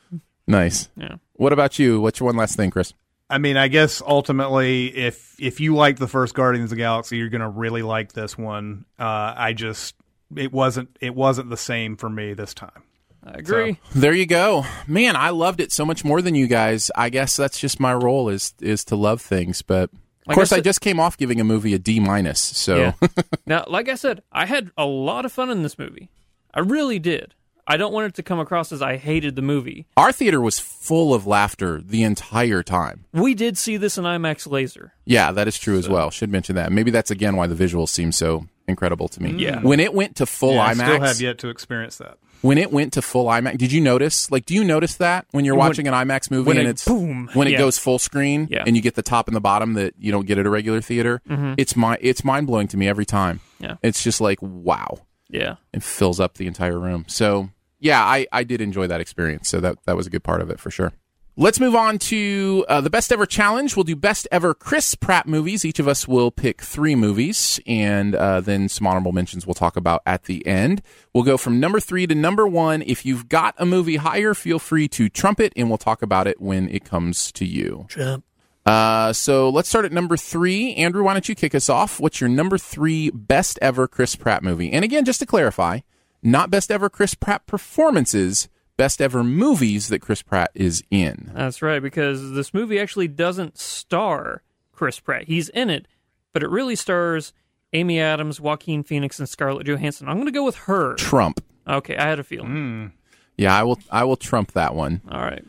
Speaker 2: Nice.
Speaker 3: Yeah.
Speaker 2: What about you? What's your one last thing, Chris?
Speaker 1: I mean, I guess ultimately, if if you like the first Guardians of the Galaxy, you're gonna really like this one. Uh, I just it wasn't it wasn't the same for me this time.
Speaker 3: I agree.
Speaker 2: There you go. Man, I loved it so much more than you guys. I guess that's just my role is is to love things, but of course
Speaker 3: I
Speaker 2: I, just came off giving a movie a D minus. So
Speaker 3: Yeah. *laughs* now, like I said, I had a lot of fun in this movie. I really did. I don't want it to come across as I hated the movie.
Speaker 2: our theater was full of laughter the entire time.
Speaker 3: We did see this in IMAX Laser.
Speaker 2: Yeah, that is true as well. Should mention that. Maybe that's again why the visuals seem so incredible to me.
Speaker 3: Yeah.
Speaker 2: When it went to full
Speaker 1: Yeah, I
Speaker 2: IMAX,
Speaker 1: still have yet to experience that.
Speaker 2: when it went to full IMAX, did you notice? Like, do you notice that when you're
Speaker 3: When-
Speaker 2: watching an IMAX movie
Speaker 3: when
Speaker 2: and
Speaker 3: it-
Speaker 2: it's
Speaker 3: boom,
Speaker 2: when it
Speaker 3: yeah.
Speaker 2: goes full screen
Speaker 3: Yeah.
Speaker 2: and you get the top and the bottom that you don't get at a regular theater? It's my it's mind blowing to me every time.
Speaker 3: Mm-hmm. Yeah.
Speaker 2: It's just like wow,
Speaker 3: Yeah.
Speaker 2: it fills up the entire room. So yeah, I I did enjoy that experience. So that that was a good part of it for sure. Let's move on to uh, the best ever challenge. We'll do best ever Chris Pratt movies. Each of us will pick three movies, and uh, then some honorable mentions we'll talk about at the end. We'll go from number three to number one. If you've got a movie higher, feel free to trumpet, and we'll talk about it when it comes to you.
Speaker 5: Trump.
Speaker 2: Uh, so let's start at number three. Andrew, why don't you kick us off? What's your number three best ever Chris Pratt movie? And again, just to clarify, not best ever Chris Pratt performances, best ever movies that Chris Pratt is in.
Speaker 3: That's right, because this movie actually doesn't star Chris Pratt. He's in it, but it really stars Amy Adams, Joaquin Phoenix, and Scarlett Johansson. I'm going to go with her.
Speaker 2: Trump.
Speaker 3: Okay, I had a feeling.
Speaker 2: Yeah, I will. I will trump that one.
Speaker 3: All right.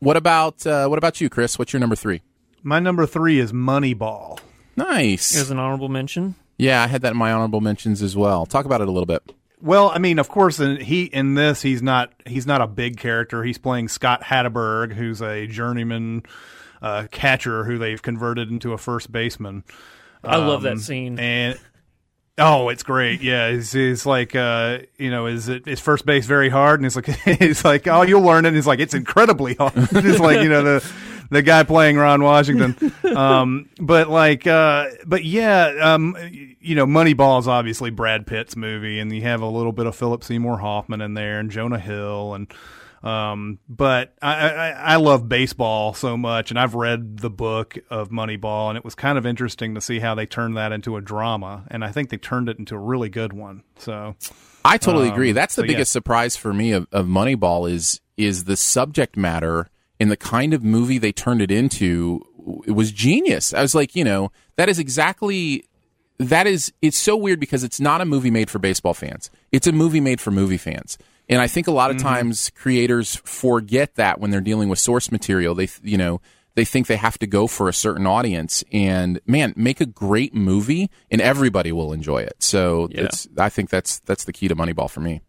Speaker 2: What about uh, what about you, Chris? What's your number three?
Speaker 1: My number three is Moneyball.
Speaker 2: Nice.
Speaker 3: Here's an honorable mention.
Speaker 2: Yeah, I had that in my honorable mentions as well. Talk about it a little bit.
Speaker 1: Well, I mean, of course, in, he in this he's not he's not a big character. He's playing Scott Hatteberg, who's a journeyman uh, catcher who they've converted into a first baseman.
Speaker 3: I love that
Speaker 1: Um,
Speaker 3: scene.
Speaker 1: And oh, it's great. Yeah, he's, he's like, uh, you know, is it is first base very hard? And he's like, *laughs* he's like, oh, you'll learn it. And he's like, it's incredibly hard. *laughs* it's like you know the the guy playing Ron Washington. *laughs* Um, but like, uh, but yeah, um, you know, Moneyball is obviously Brad Pitt's movie, and you have a little bit of Philip Seymour Hoffman in there, and Jonah Hill, and Um, but I, I, I love baseball so much, and I've read the book of Moneyball, and it was kind of interesting to see how they turned that into a drama, and I think they turned it into a really good one. So
Speaker 2: I totally
Speaker 1: Um,
Speaker 2: agree. That's the
Speaker 1: so, yeah.
Speaker 2: biggest surprise for me of, of Moneyball is is the subject matter and the kind of movie they turned it into. It was genius. I was like, you know, that is exactly that is. It's so weird because it's not a movie made for baseball fans. It's a movie made for movie fans. And I think a lot of
Speaker 1: Mm-hmm.
Speaker 2: times creators forget that when they're dealing with source material. They, you know, they think they have to go for a certain audience. And man, make a great movie, and everybody will enjoy it. So
Speaker 3: Yeah.
Speaker 2: it's. I think that's that's the key to Moneyball for me.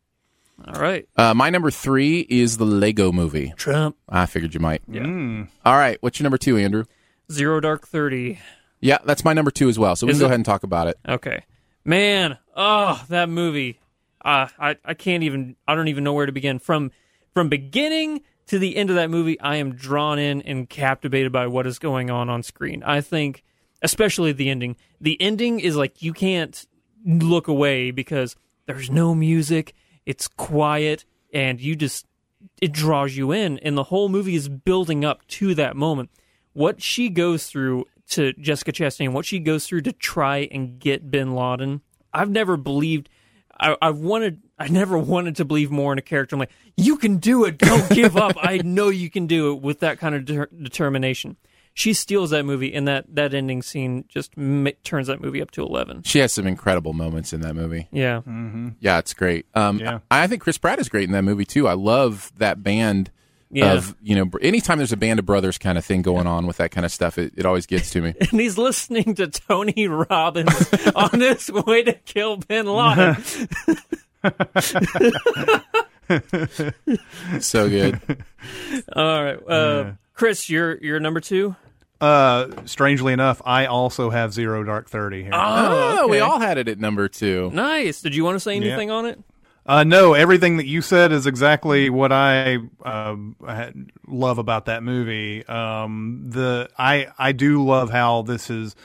Speaker 3: All right.
Speaker 2: Uh, my number three is the Lego Movie.
Speaker 3: Trump.
Speaker 2: I figured you might.
Speaker 3: Yeah.
Speaker 2: All right, what's your number two, Andrew?
Speaker 3: Zero Dark Thirty.
Speaker 2: Yeah, that's my number two as well. So we
Speaker 3: Is
Speaker 2: can go
Speaker 3: it?
Speaker 2: ahead and talk about it.
Speaker 3: Okay. Man, oh, that movie. Uh, I I can't even I don't even know where to begin. From from beginning to the end of that movie, I am drawn in and captivated by what is going on on screen. I think especially the ending. The ending is like you can't look away because there's no music, it's quiet and you just it draws you in and the whole movie is building up to that moment. What she goes through to Jessica Chastain, what she goes through to try and get Bin Laden. I've never believed I, I wanted I never wanted to believe more in a character. I'm like, you can do it. Don't give up. *laughs* I know you can do it with that kind of de- determination. She steals that movie, and that that ending scene just ma- turns that movie up to eleven.
Speaker 2: She has some incredible moments in that movie.
Speaker 3: Yeah,
Speaker 2: Yeah, it's great. Um,
Speaker 1: Yeah.
Speaker 2: I, I think Chris Pratt is great in that movie too. I love that band
Speaker 3: Yeah.
Speaker 2: of you know. Anytime there's a band of brothers kind of thing going on with that kind of stuff, it, it always gets to me. *laughs*
Speaker 3: and he's listening to Tony Robbins *laughs* on his way to kill Bin Laden. *laughs*
Speaker 2: so good.
Speaker 3: All right, uh, Chris, you're you're number two.
Speaker 1: Uh, strangely enough, I also have Zero Dark Thirty here.
Speaker 2: Oh, we all had it at number two.
Speaker 3: Nice. Did you want to say anything on it?
Speaker 1: Uh, no, everything that you said is exactly what I um, had- love about that movie. Um, the I I do love how this is,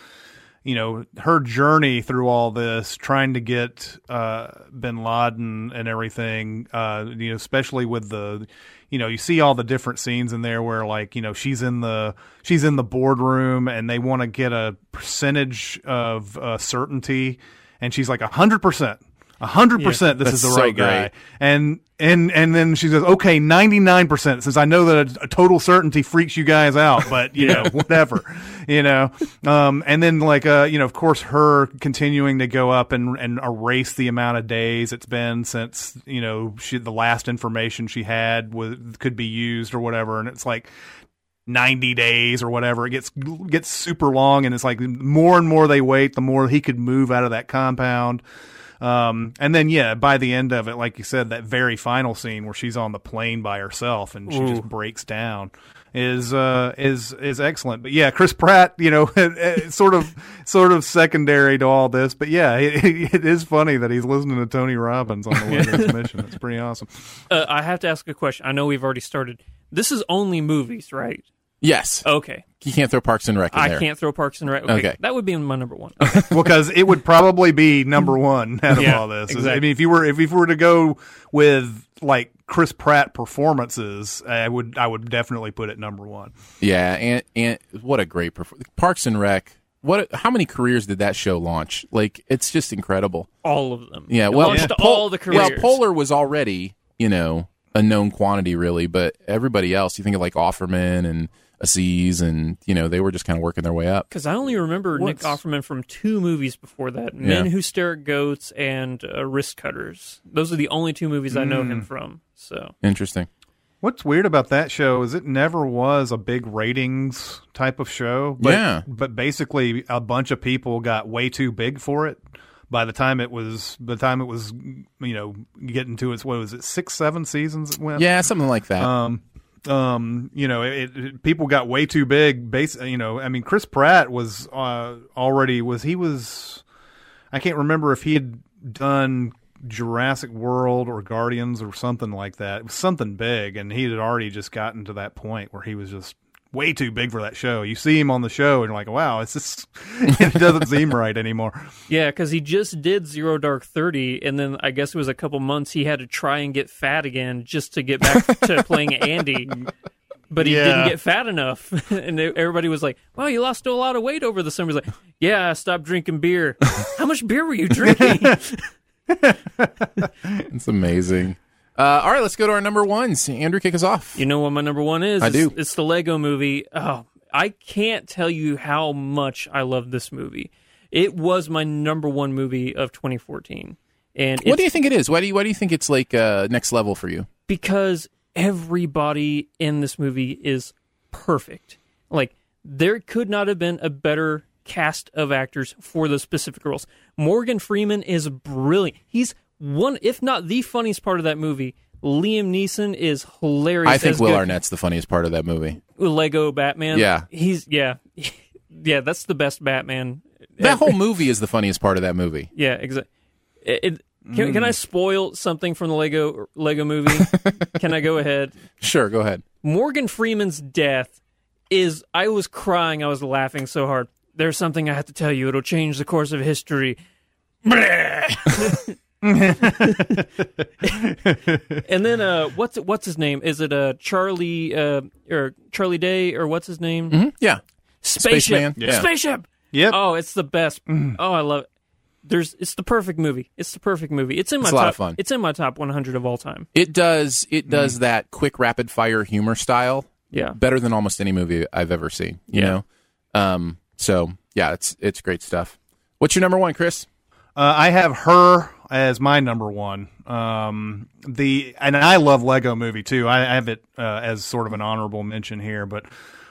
Speaker 1: you know, her journey through all this, trying to get uh, Bin Laden and everything. Uh, you know, especially with the, you know, you see all the different scenes in there where like you know she's in the she's in the boardroom and they want to get a percentage of uh, certainty, and she's like a hundred percent. A hundred percent, this is the right guy, and and and then she says, "Okay, ninety nine percent." Since I know that a, a total certainty freaks you guys out, but you *laughs* know, whatever, you know. Um, and then like uh, you know, of course, her continuing to go up and and erase the amount of days it's been since you know she the last information she had was could be used or whatever, and it's like. 90 days or whatever it gets gets super long and it's like more and more they wait the more he could move out of that compound um, and then yeah, by the end of it, like you said, that very final scene where she's on the plane by herself and she just breaks down is uh is is excellent. But yeah, Chris Pratt, you know, *laughs* sort of sort of secondary to all this, but yeah, *laughs* it, it is funny that he's listening to Tony Robbins on the way to this *laughs* mission. It's pretty awesome.
Speaker 3: Uh, I have to ask a question. I know we've already started. This is only movies, right?
Speaker 2: Yes,
Speaker 3: Okay.
Speaker 2: you can't throw Parks and Rec in
Speaker 3: I
Speaker 2: there.
Speaker 3: can't throw Parks and Rec. Okay.
Speaker 2: Okay.
Speaker 3: That would be my number one. *laughs*
Speaker 1: Well, because it would probably be number one out of
Speaker 3: Yeah,
Speaker 1: all this.
Speaker 3: Exactly.
Speaker 1: I mean, if you were if you were to go with like Chris Pratt performances, I would I would definitely put it number one.
Speaker 2: Yeah, and and what a great performance. Parks and Rec. What? How many careers did that show launch? Like, it's just incredible.
Speaker 3: all of them.
Speaker 2: Yeah, well,
Speaker 3: launched
Speaker 2: Pol-
Speaker 3: all the careers.
Speaker 2: Well, Poehler was already, you know, a known quantity, really, but everybody else, you think of like Offerman and Aziz, and you know, they were just kind of working their way up.
Speaker 3: Because I only remember Nick Offerman from two movies before that: Men Who Stare at Goats and uh, Wrist Cutters. Those are the only two movies I know
Speaker 1: Mm.
Speaker 3: him from. So
Speaker 2: Interesting.
Speaker 1: What's weird about that show is it never was a big ratings type of show. But,
Speaker 2: Yeah.
Speaker 1: But basically, a bunch of people got way too big for it. By the time it was, by the time it was, you know, getting to its what was it, six, seven seasons it went.
Speaker 2: Yeah, something like that.
Speaker 1: Um, um, you know, it, it, people got way too big. Base, you know, I mean, Chris Pratt was uh, already was he was, I can't remember if he had done Jurassic World or Guardians or something like that. It was something big, and he had already just gotten to that point where he was just way too big for that show. You see him on the show, and you're like, wow, it's just *laughs* it doesn't seem right anymore.
Speaker 3: Yeah, because he just did Zero Dark Thirty, and then I guess it was a couple months he had to try and get fat again just to get back to *laughs* playing Andy. But he
Speaker 1: Yeah.
Speaker 3: didn't get fat enough, *laughs* and everybody was like, "Wow, you lost a lot of weight over the summer." He's like, "Yeah, I stopped drinking beer." How much beer were you drinking?
Speaker 2: It's amazing. Uh, all right, let's go to our number ones. Andrew, kick us off.
Speaker 3: You know what my number one is?
Speaker 2: I
Speaker 3: It's-
Speaker 2: do.
Speaker 3: It's the Lego movie. Oh, I can't tell you how much I love this movie. It was my number one movie of 2014. And
Speaker 2: what do you think it is? Why do you why do you think it's like uh, next level for you?
Speaker 3: because everybody in this movie is perfect. Like there could not have been a better cast of actors for those specific roles. Morgan Freeman is brilliant. He's one, if not the funniest part of that movie. Liam Neeson is hilarious.
Speaker 2: I think Will
Speaker 3: good-
Speaker 2: Arnett's the funniest part of that movie.
Speaker 3: Lego Batman.
Speaker 2: Yeah.
Speaker 3: he's yeah, *laughs* yeah. That's the best Batman.
Speaker 2: That whole movie is the funniest part of that movie. *laughs*
Speaker 3: Yeah, exactly. It, it- can, can I mm. spoil something from the Lego Lego movie? *laughs* can I go ahead?
Speaker 2: Sure, go ahead.
Speaker 3: Morgan Freeman's death is. I was crying. I was laughing so hard. There's something I have to tell you. It'll change the course of history. *laughs* and then uh, what's what's his name? Is it uh, Charlie uh, or Charlie Day or what's his name?
Speaker 2: Yeah.
Speaker 3: Spaceship.
Speaker 2: Spaceman? Yeah.
Speaker 3: Spaceship.
Speaker 1: Yep.
Speaker 3: Oh, it's the best. Oh, I love it. There's it's the perfect movie. It's the perfect movie. It's in my
Speaker 2: It's a lot
Speaker 3: top
Speaker 2: of fun.
Speaker 3: It's in my top 100 of all time.
Speaker 2: It does it does that quick rapid fire humor style
Speaker 3: Yeah.
Speaker 2: better than almost any movie I've ever seen. You
Speaker 3: Yeah.
Speaker 2: know? Um so yeah, it's it's great stuff. What's your number one, Chris?
Speaker 1: Uh, I have her as my number one. Um, the and I love Lego Movie too. I have it uh, as sort of an honorable mention here, but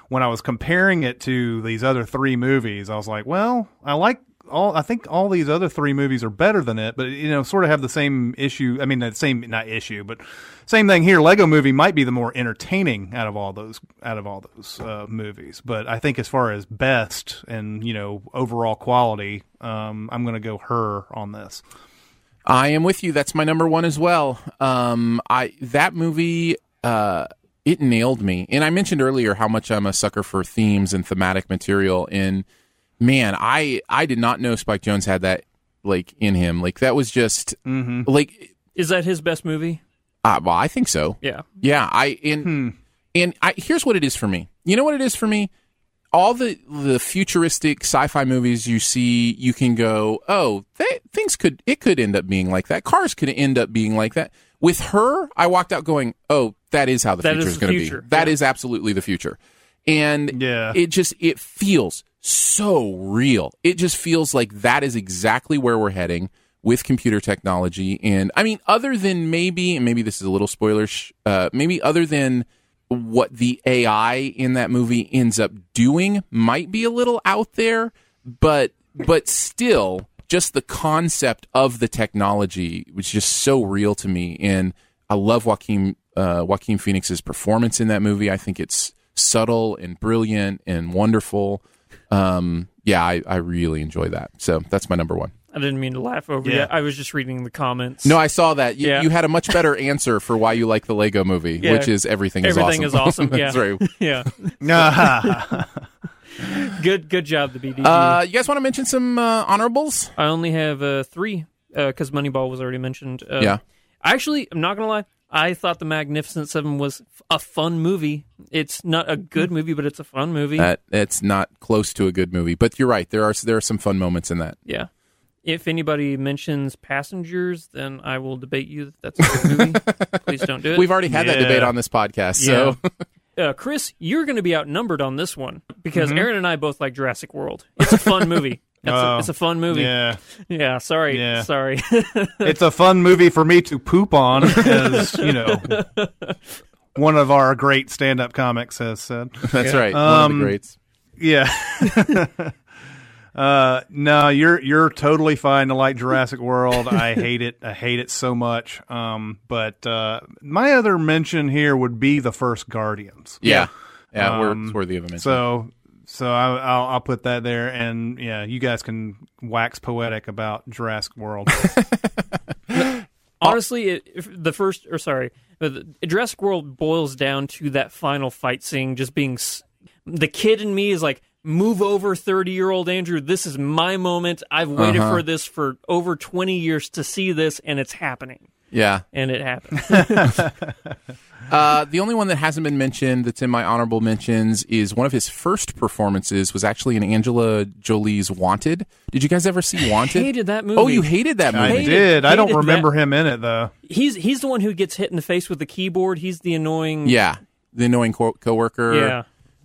Speaker 1: when I was comparing it to these other three movies, I was like, well, I like all. I think all these other three movies are better than it, but you know, sort of have the same issue. I mean, the same not issue, but same thing here. Lego Movie might be the more entertaining out of all those out of all those uh, movies, but I think as far as best and you know overall quality, um, I'm going to go her on this.
Speaker 2: I am with you. That's my number one as well. Um, I that movie, uh, it nailed me. And I mentioned earlier how much I'm a sucker for themes and thematic material. And man, I I did not know Spike Jonze had that like in him. Like that was just like.
Speaker 3: Is that his best movie?
Speaker 2: Uh, well, I think so.
Speaker 3: Yeah.
Speaker 2: Yeah, I and and I here's what it is for me. You know what it is for me? All the the futuristic sci-fi movies you see, you can go, "Oh, that, things could it could end up being like that. Cars could end up being like that." With her, I walked out going, "Oh, that is how the
Speaker 3: That
Speaker 2: future
Speaker 3: is
Speaker 2: is going to be. That is
Speaker 3: Yeah.
Speaker 2: absolutely the future." And
Speaker 1: Yeah.
Speaker 2: it just it feels so real. It just feels like that is exactly where we're heading with computer technology. And I mean, other than maybe, and maybe this is a little spoilerish, uh, maybe other than what the AI in that movie ends up doing might be a little out there, but but still, just the concept of the technology was just so real to me. And I love Joaquin uh, Joaquin Phoenix's performance in that movie. I think it's subtle and brilliant and wonderful. Um, yeah, I, I really enjoy that. So that's my number one.
Speaker 3: I didn't mean to laugh over
Speaker 1: Yeah.
Speaker 3: you. I was just reading the comments.
Speaker 2: No, I saw that. You,
Speaker 3: Yeah.
Speaker 2: you had a much better answer for why you like the Lego movie,
Speaker 3: Yeah.
Speaker 2: which is everything is
Speaker 3: Everything
Speaker 2: awesome.
Speaker 3: is awesome. *laughs* Yeah.
Speaker 2: That's right. *laughs*
Speaker 3: yeah. *laughs* Good good job, the BDG.
Speaker 2: Uh, you guys want to mention some uh, honorables?
Speaker 3: I only have uh, three because Moneyball was already mentioned. Uh,
Speaker 2: Yeah.
Speaker 3: Actually, I'm not gonna lie. I thought The Magnificent Seven was a fun movie. It's not a good movie, but it's a fun movie.
Speaker 2: That it's not close to a good movie, but you're right. There are there are some fun moments in that.
Speaker 3: yeah. If anybody mentions Passengers, then I will debate you that that's a good movie. *laughs* Please don't do it.
Speaker 2: We've already had that debate on this podcast. So *laughs*
Speaker 3: uh, Chris, you're going to be outnumbered on this one because
Speaker 2: Mm-hmm.
Speaker 3: Aaron and I both like Jurassic World. It's a fun movie. *laughs* It's, a,
Speaker 1: Oh,
Speaker 3: it's a fun movie.
Speaker 1: Yeah,
Speaker 3: Yeah, sorry.
Speaker 1: Yeah.
Speaker 3: Sorry.
Speaker 1: it's a fun movie for me to poop on, as you know. One of our great stand-up comics has said.
Speaker 2: that's right. One of
Speaker 1: Um,
Speaker 2: the greats.
Speaker 1: Yeah. Uh, no, you're you're totally fine to like Jurassic World. I *laughs* hate it. I hate it so much. Um, but uh, my other mention here would be the first Guardians.
Speaker 2: Yeah, yeah, we're,
Speaker 1: Um,
Speaker 2: it's worthy of a mention.
Speaker 1: So so I, I'll I'll put that there, and yeah, you guys can wax poetic about Jurassic World. *laughs*
Speaker 3: Honestly, it, if the first, or sorry, the, the Jurassic World boils down to that final fight scene just being. s- the kid in me is like, move over, thirty year old Andrew. This is my moment. I've waited
Speaker 2: Uh-huh.
Speaker 3: for this for over twenty years to see this, and it's happening,
Speaker 2: Yeah.
Speaker 3: and it happened. *laughs* *laughs*
Speaker 2: Uh, the only one that hasn't been mentioned that's in my honorable mentions is one of his first performances was actually in Angela Jolie's Wanted. Did you guys ever see Wanted?
Speaker 3: hated that movie.
Speaker 2: Oh, you hated that
Speaker 1: I
Speaker 2: movie.
Speaker 3: Hated-
Speaker 1: did. I don't remember
Speaker 3: that.
Speaker 1: him in it though.
Speaker 3: He's he's the one who gets hit in the face with the keyboard. He's the annoying.
Speaker 2: Yeah, the annoying co- coworker.
Speaker 3: yeah.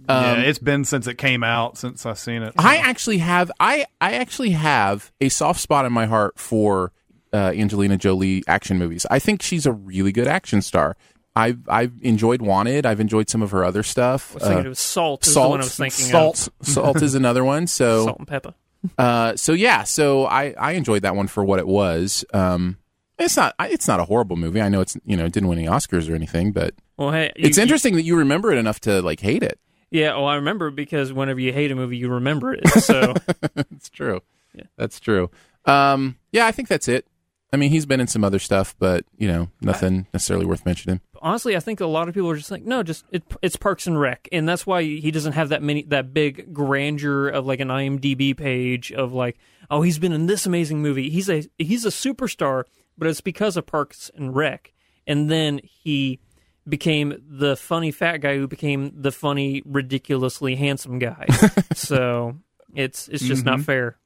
Speaker 1: Yeah, it's been since it came out since I've seen it.
Speaker 2: I actually have I I actually have a soft spot in my heart for uh, Angelina Jolie action movies. I think she's a really good action star. I've I've enjoyed Wanted. I've enjoyed some of her other stuff.
Speaker 3: I was thinking
Speaker 2: Uh,
Speaker 3: it was Salt. Is
Speaker 2: Salt,
Speaker 3: the one I was thinking
Speaker 2: Salt, Salt is another one. So *laughs*
Speaker 3: Salt and pepper.
Speaker 2: Uh, so yeah, so I, I enjoyed that one for what it was. Um, it's not it's not a horrible movie. I know it's you know it didn't win any Oscars or anything, but
Speaker 3: Well, hey, you-
Speaker 2: it's interesting that you remember it enough to like hate it.
Speaker 3: Yeah, well, I remember because whenever you hate a movie, you remember it. So *laughs*
Speaker 2: It's true. Yeah. That's true. Um, yeah, I think that's it. I mean, he's been in some other stuff, but you know, nothing necessarily worth mentioning.
Speaker 3: honestly, I think a lot of people are just like, no, just it, it's Parks and Rec, and that's why he doesn't have that many that big grandeur of like an IMDb page of like, oh, he's been in this amazing movie. He's a he's a superstar, but it's because of Parks and Rec, and then he became the funny fat guy who became the funny, ridiculously handsome guy. *laughs* so it's it's just not fair.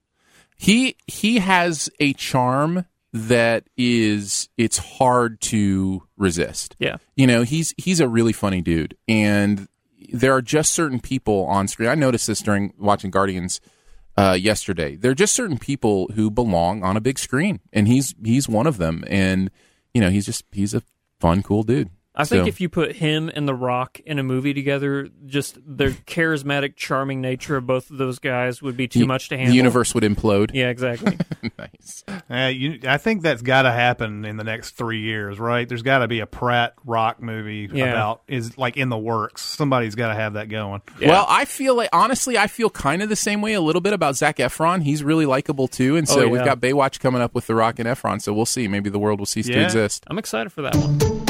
Speaker 2: He he has a charm that is it's hard to resist.
Speaker 3: Yeah.
Speaker 2: You know, he's he's a really funny dude and there are just certain people on screen. I noticed this during watching Guardians uh, yesterday. There are just certain people who belong on a big screen and he's he's one of them and you know, he's just he's a fun cool dude.
Speaker 3: I think
Speaker 2: So-
Speaker 3: if you put him and The Rock in a movie together, just the *laughs* charismatic, charming nature of both of those guys would be too much to handle.
Speaker 2: the universe would implode.
Speaker 3: Yeah, exactly. *laughs*
Speaker 2: nice.
Speaker 1: Uh, you, I think that's got to happen in the next three years, right? There's got to be a Pratt Rock movie
Speaker 3: Yeah.
Speaker 1: about is like in the works. Somebody's got to have that going.
Speaker 3: Yeah.
Speaker 2: Well, I feel like honestly, I feel kind of the same way a little bit about Zac Efron. He's really likable too, and so
Speaker 3: Oh,
Speaker 2: we've got Baywatch coming up with The Rock and Efron. So we'll see. Maybe the world will cease to exist.
Speaker 3: I'm excited for that one.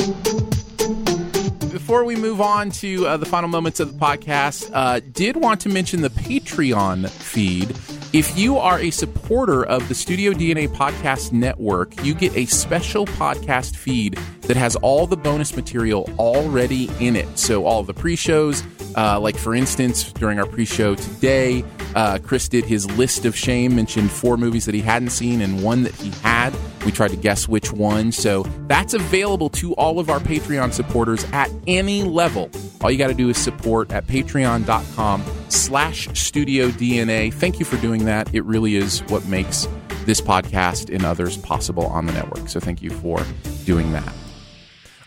Speaker 2: Before we move on to uh, the final moments of the podcast, uh, did want to mention the Patreon feed. If you are a supporter of the Studio DNA Podcast Network, you get a special podcast feed that has all the bonus material already in it. So, all the pre shows, uh, like for instance, during our pre show today, uh, Chris did his list of shame, mentioned four movies that he hadn't seen and one that he had. We tried to guess which one. So that's available to all of our Patreon supporters at any level. All you got to do is support at patreon.com slash studio DNA. Thank you for doing that. It really is what makes this podcast and others possible on the network. So thank you for doing that.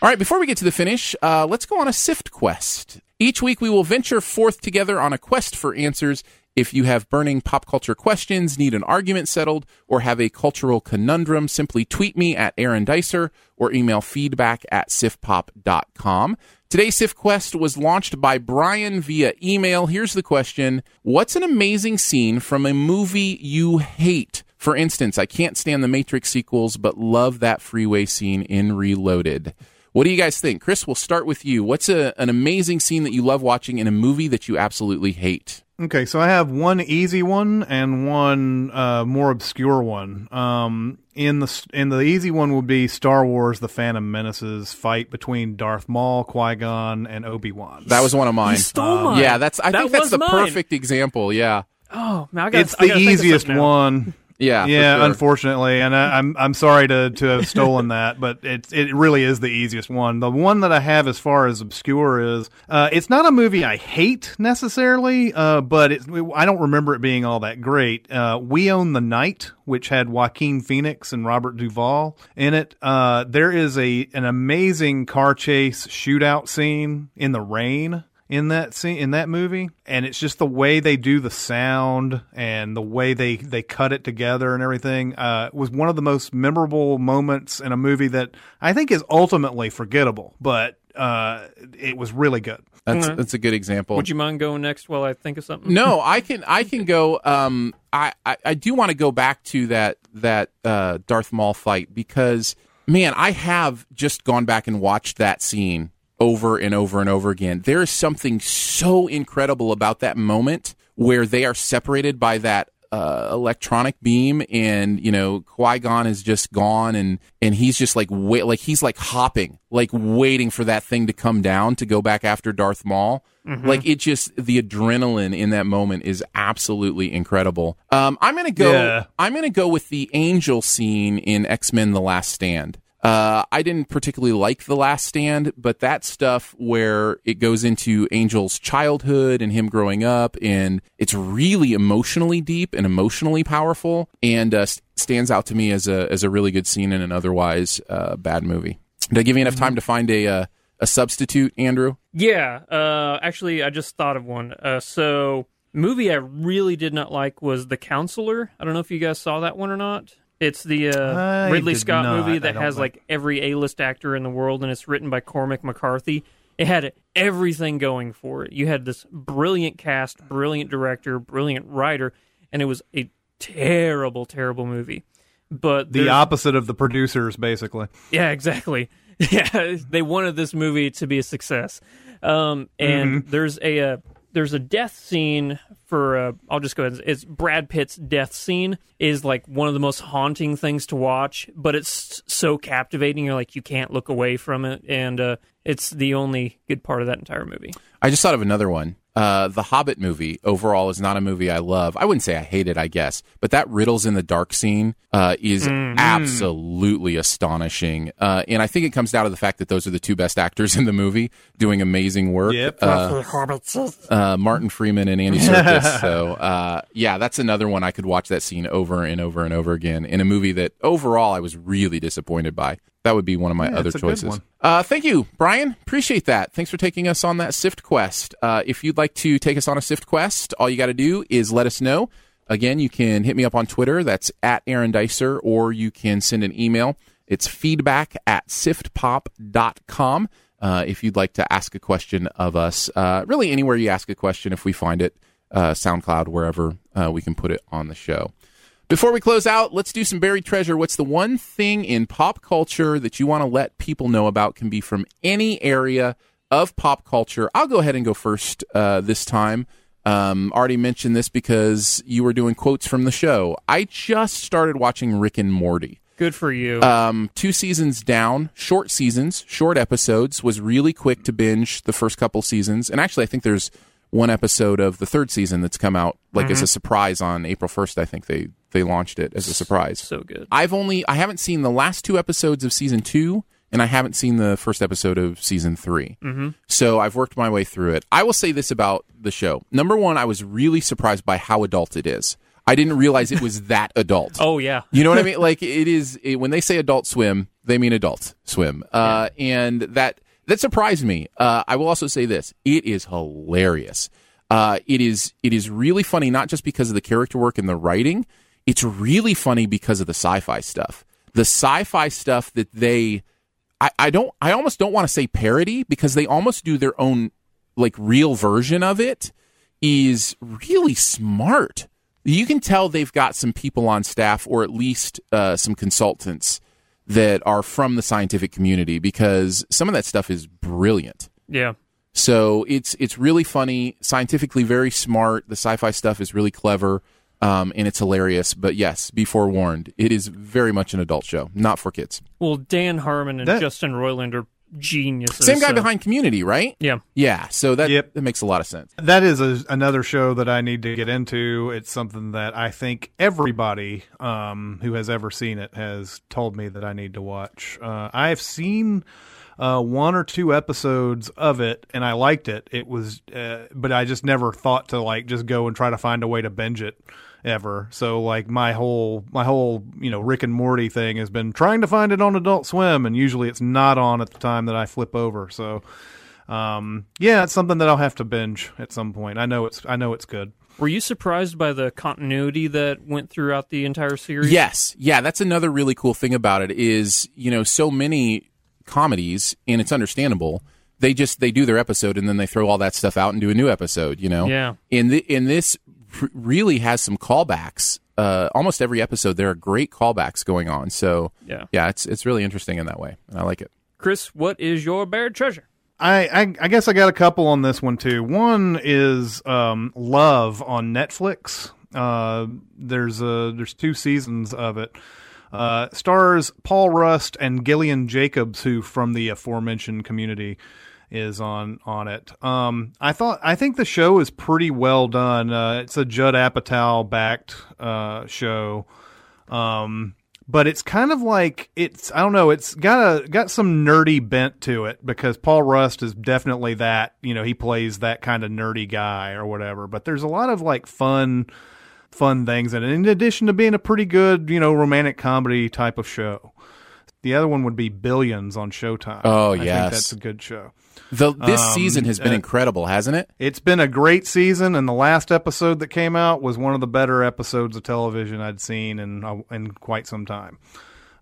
Speaker 2: All right, before we get to the finish, uh, let's go on a sift quest. Each week, we will venture forth together on a quest for answers. If you have burning pop culture questions, need an argument settled, or have a cultural conundrum, simply tweet me at Aaron Dicer or email feedback at siftpop.com. Today's Sift Quest was launched by Brian via email. Here's the question What's an amazing scene from a movie you hate? For instance, I can't stand the Matrix sequels, but love that freeway scene in Reloaded. What do you guys think? Chris, we'll start with you. What's a, an amazing scene that you love watching in a movie that you absolutely hate?
Speaker 1: Okay, so I have one easy one and one uh, more obscure one. Um, in the in the easy one would be Star Wars: The Phantom Menace's fight between Darth Maul, Qui Gon, and Obi Wan.
Speaker 2: That was one of mine.
Speaker 3: You stole mine.
Speaker 2: Yeah, that's. I
Speaker 3: That
Speaker 2: think that's the
Speaker 3: mine.
Speaker 2: perfect example. Yeah,
Speaker 3: Oh, man, I gotta,
Speaker 1: It's
Speaker 3: I
Speaker 1: the
Speaker 3: gotta think of
Speaker 1: easiest one.
Speaker 2: Yeah,
Speaker 1: yeah,
Speaker 2: sure.
Speaker 1: unfortunately, and I, I'm I'm sorry to to have stolen *laughs* that, but it it really is the easiest one. The one that I have as far as obscure is uh, it's not a movie I hate necessarily, uh, but it's I don't remember it being all that great. Uh, we Own the Night, which had Joaquin Phoenix and Robert Duvall in it. Uh, there is a an amazing car chase shootout scene in the rain in that scene in that movie and it's just the way they do the sound and the way they they cut it together and everything uh was one of the most memorable moments in a movie that I think is ultimately forgettable but uh it was really good
Speaker 2: That's that's a good example.
Speaker 3: Would you mind going next while I think of something?
Speaker 2: no, I can I can go. Um, I I, I do want to go back to that that uh, Darth Maul fight because man, I have just gone back and watched that scene over and over and over again. There is something so incredible about that moment where they are separated by that uh, electronic beam, and you know Qui Gon is just gone, and and he's just like wait, like he's like hopping, like waiting for that thing to come down to go back after Darth Maul. Like it just the adrenaline in that moment is absolutely incredible. Um, I'm gonna go.
Speaker 1: Yeah.
Speaker 2: I'm gonna go with the angel scene in X Men: The Last Stand. Uh, I didn't particularly like The Last Stand, but that stuff where it goes into Angel's childhood and him growing up, and it's really emotionally deep and emotionally powerful, and uh, stands out to me as a as a really good scene in an otherwise uh, bad movie. Did I give you enough time to find a uh, a substitute, Andrew?
Speaker 3: Yeah, uh, actually, I just thought of one. Uh, so, movie I really did not like was The Counselor. I don't know if you guys saw that one or not. It's the uh, Ridley Scott
Speaker 1: not.
Speaker 3: movie that has like every A-list actor in the world, and it's written by Cormac McCarthy. It had everything going for it. You had this brilliant cast, brilliant director, brilliant writer, and it was a terrible, terrible movie. But
Speaker 1: The opposite of the producers, basically.
Speaker 3: yeah, exactly. *laughs* Yeah, they wanted this movie to be a success. Um, and there's a uh, there's a death scene for uh, I'll just go ahead. It's Brad Pitt's death scene is like one of the most haunting things to watch, but it's so captivating. You're like you can't look away from it, and uh, it's the only good part of that entire movie.
Speaker 2: I just thought of another one. Uh, the Hobbit movie overall is not a movie I love. I wouldn't say I hate it, I guess, but that riddles in the dark scene uh, is absolutely astonishing, uh, and I think it comes down to the fact that those are the two best actors in the movie doing amazing work.
Speaker 1: Yep.
Speaker 2: Uh, uh, Martin Freeman and Andy *laughs* Serkis. so uh, yeah, that's another one I could watch that scene over and over and over again in a movie that overall I was really disappointed by. That would be one of my
Speaker 1: Yeah,
Speaker 2: other
Speaker 1: it's a good
Speaker 2: choices. Uh, thank you, Brian. Appreciate that. Thanks for taking us on that Sift quest. Uh, if you'd like to take us on a Sift quest, all you got to do is let us know. Again, you can hit me up on Twitter. That's at Aaron Dicer, or you can send an email. It's feedback at siftpop.com. Uh, if you'd like to ask a question of us, uh, really anywhere you ask a question, if we find it, uh, SoundCloud, wherever uh, we can put it on the show. Before we close out, let's do some buried treasure. What's the one thing in pop culture that you want to let people know about? Can be from any area of pop culture. I'll go ahead and go first uh, this time. Um, already mentioned this because you were doing quotes from the show. I just started watching Rick and Morty
Speaker 3: Good for you.
Speaker 2: um, two seasons down, short seasons, short episodes. Was really quick to binge the first couple seasons, and actually, I think there's one episode of the third season that's come out like as a surprise on April first. I think they they launched it as a surprise.
Speaker 3: so good.
Speaker 2: I've only I haven't seen the last two episodes of season two, and I haven't seen the first episode of season 3 Mm-hmm. So I've worked my way through it. I will say this about the show: number one, I was really surprised by how adult it is. I didn't realize it was *laughs* that adult.
Speaker 3: Oh yeah.
Speaker 2: You know what I mean? *laughs* Like it is it, when they say adult swim, they mean adult swim, uh, and that that surprised me. Uh, I will also say this: it is hilarious. Uh, it is it is really funny, not just because of the character work and the writing. It's really funny because of the sci-fi stuff. The sci-fi stuff that they, I, I don't, I almost don't want to say parody because they almost do their own like real version of it. Is really smart you can tell they've got some people on staff or at least uh, some consultants that are from the scientific community because some of that stuff is brilliant
Speaker 3: Yeah.
Speaker 2: so it's it's really funny scientifically very smart the sci-fi stuff is really clever um, and it's hilarious but yes be forewarned it is very much an adult show not for kids
Speaker 3: Well, Dan Harmon and
Speaker 1: That-
Speaker 3: Justin Roiland are geniuses.
Speaker 2: same guy
Speaker 3: so-
Speaker 2: behind community right
Speaker 3: Yeah.
Speaker 2: yeah so that,
Speaker 1: Yep.
Speaker 2: that makes a lot of sense
Speaker 1: That is a, another show that I need to get into. It's something that I think everybody um, who has ever seen it has told me that I need to watch. Uh, I have seen uh, one or two episodes of it, and I liked it. It was, uh, but I just never thought to like just go and try to find a way to binge it ever. So like my whole my whole you know Rick and Morty thing has been trying to find it on Adult Swim, and usually it's not on at the time that I flip over. So. Um, yeah, it's something that I'll have to binge at some point. I know it's I know it's good.
Speaker 3: Were you surprised by the continuity that went throughout the entire series?
Speaker 2: Yes, yeah, that's another really cool thing about it is you know so many comedies, and it's understandable. They just they do their episode and then they throw all that stuff out and do a new episode. You know,
Speaker 3: Yeah.
Speaker 2: In the in this r- really has some callbacks. Uh, almost every episode there are great callbacks going on. So
Speaker 3: Yeah.
Speaker 2: yeah, it's it's really interesting in that way, and I like it.
Speaker 3: Chris, what is your buried treasure?
Speaker 1: I, I I guess I got a couple on this one too. One is um, Love on Netflix. Uh, there's a there's two seasons of it. Uh, stars Paul Rust and Gillian Jacobs, who from the aforementioned Community is on on it. Um, I thought I think the show is pretty well done. Uh, it's a Judd Apatow backed uh, show. Um, but it's kind of like it's I don't know, it's got a got some nerdy bent to it because Paul Rust is definitely that, you know, he plays that kind of nerdy guy or whatever. But there's a lot of like fun fun things in it. In addition to being a pretty good, you know, romantic comedy type of show. The other one would be Billions on Showtime.
Speaker 2: Oh,
Speaker 1: I think
Speaker 2: yes.
Speaker 1: that's a good show.
Speaker 2: The, this
Speaker 1: Um,
Speaker 2: season has been
Speaker 1: uh,
Speaker 2: incredible, hasn't it?
Speaker 1: It's been a great season, and the last episode that came out was one of the better episodes of television I'd seen in uh, in quite some time.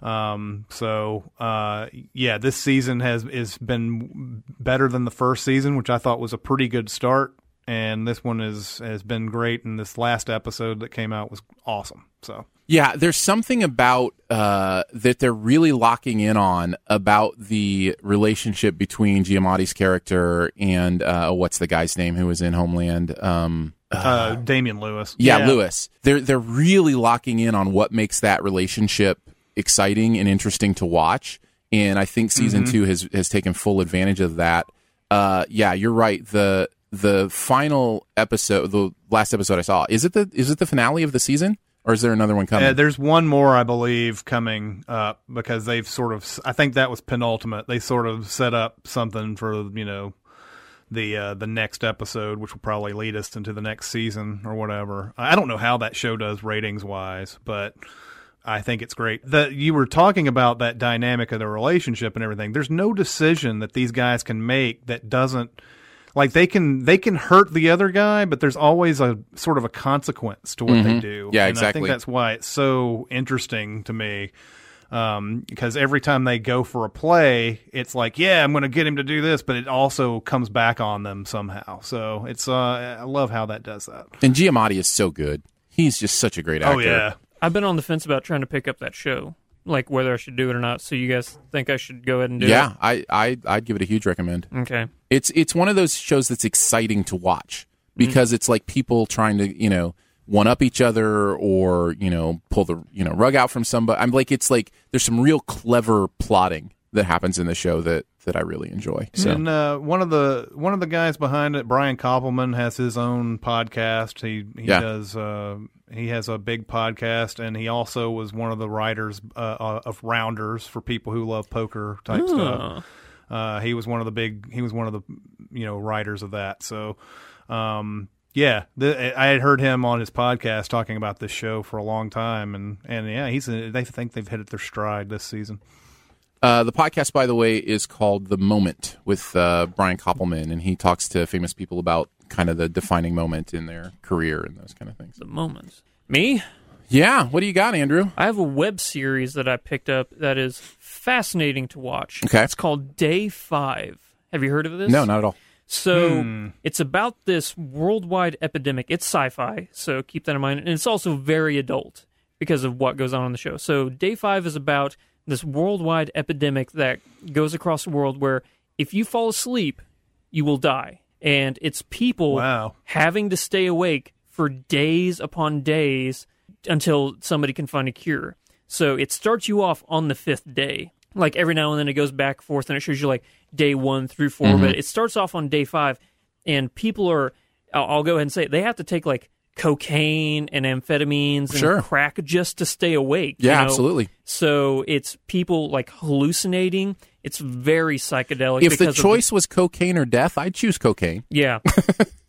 Speaker 1: Um, so uh, yeah, this season has has been better than the first season, which I thought was a pretty good start. And this one is has been great, and this last episode that came out was awesome. So
Speaker 2: Yeah, there's something about uh, that they're really locking in on about the relationship between Giamatti's character and uh, what's the guy's name who was in Homeland? Um,
Speaker 1: uh, Damian Lewis,
Speaker 2: yeah, Lewis. They're they're really locking in on what makes that relationship exciting and interesting to watch. And I think season
Speaker 1: Mm-hmm.
Speaker 2: two has has taken full advantage of that. Uh, yeah, you're right. The the final episode, the last episode I saw, is it the is it the finale of the season, or is there another one coming?
Speaker 1: Uh, there's one more, I believe, coming up because they've sort of. I think that was penultimate. They sort of set up something for you know the uh, the next episode, which will probably lead us into the next season or whatever. I don't know how that show does ratings wise, but I think it's great. That you were talking about that dynamic of the relationship and everything. There's no decision that these guys can make that doesn't like they can they can hurt the other guy, but there's always a sort of a consequence to what they do.
Speaker 2: Mm-hmm. Yeah,
Speaker 1: and I think that's why it's so interesting to me. Um, because every time they go for a play, it's like, yeah, I'm going to get him to do this, but it also comes back on them somehow. So it's, uh, I love how that does that.
Speaker 2: And Giamatti is so good. He's just such a great actor.
Speaker 1: Oh yeah,
Speaker 3: I've been on the fence about trying to pick up that show, like whether I should do it or not. So you guys think I should go ahead and do it?
Speaker 2: Yeah, I, I I'd give it a huge recommend.
Speaker 3: Okay.
Speaker 2: It's it's one of those shows that's exciting to watch because it's like people trying to, you know, one up each other or, you know, pull the, you know, rug out from somebody. I'm like it's like there's some real clever plotting that happens in the show that that I really enjoy. So
Speaker 1: And uh, one of the one of the guys behind it, Brian Koppelman, has his own podcast. He he
Speaker 2: Yeah.
Speaker 1: does uh, he has a big podcast, and he also was one of the writers uh, uh, of Rounders for people who love poker type stuff. Uh, he was one of the big he was one of the you know writers of that. So. Um, yeah, the, I had heard him on his podcast talking about this show for a long time, and, and yeah, he's they think they've hit their stride this season.
Speaker 2: Uh, the podcast, by the way, is called The Moment with uh, Brian Koppelman, and he talks to famous people about kind of the defining moment in their career and those kind of things.
Speaker 3: The moments. Me?
Speaker 2: Yeah, what do you got, Andrew?
Speaker 3: I have a web series that I picked up that is fascinating to watch.
Speaker 2: Okay.
Speaker 3: It's called Day Five. Have you heard of this?
Speaker 2: No, not at all.
Speaker 3: So hmm. it's about this worldwide epidemic. It's sci-fi, so keep that in mind. And it's also very adult because of what goes on in the show. So day five is about this worldwide epidemic that goes across the world where if you fall asleep, you will die. And it's people
Speaker 1: Wow.
Speaker 3: having to stay awake for days upon days until somebody can find a cure. So it starts you off on the fifth day. Like every now and then it goes back and forth and it shows you like day one through 4 mm-hmm. but it starts off on day five. And people are, I'll, I'll go ahead and say it, they have to take like cocaine and amphetamines and
Speaker 2: Sure.
Speaker 3: crack just to stay awake. you
Speaker 2: Yeah,
Speaker 3: know?
Speaker 2: absolutely.
Speaker 3: So it's people like hallucinating. It's very psychedelic.
Speaker 2: If the
Speaker 3: because of
Speaker 2: choice was cocaine or death, I'd choose cocaine.
Speaker 3: yeah. *laughs*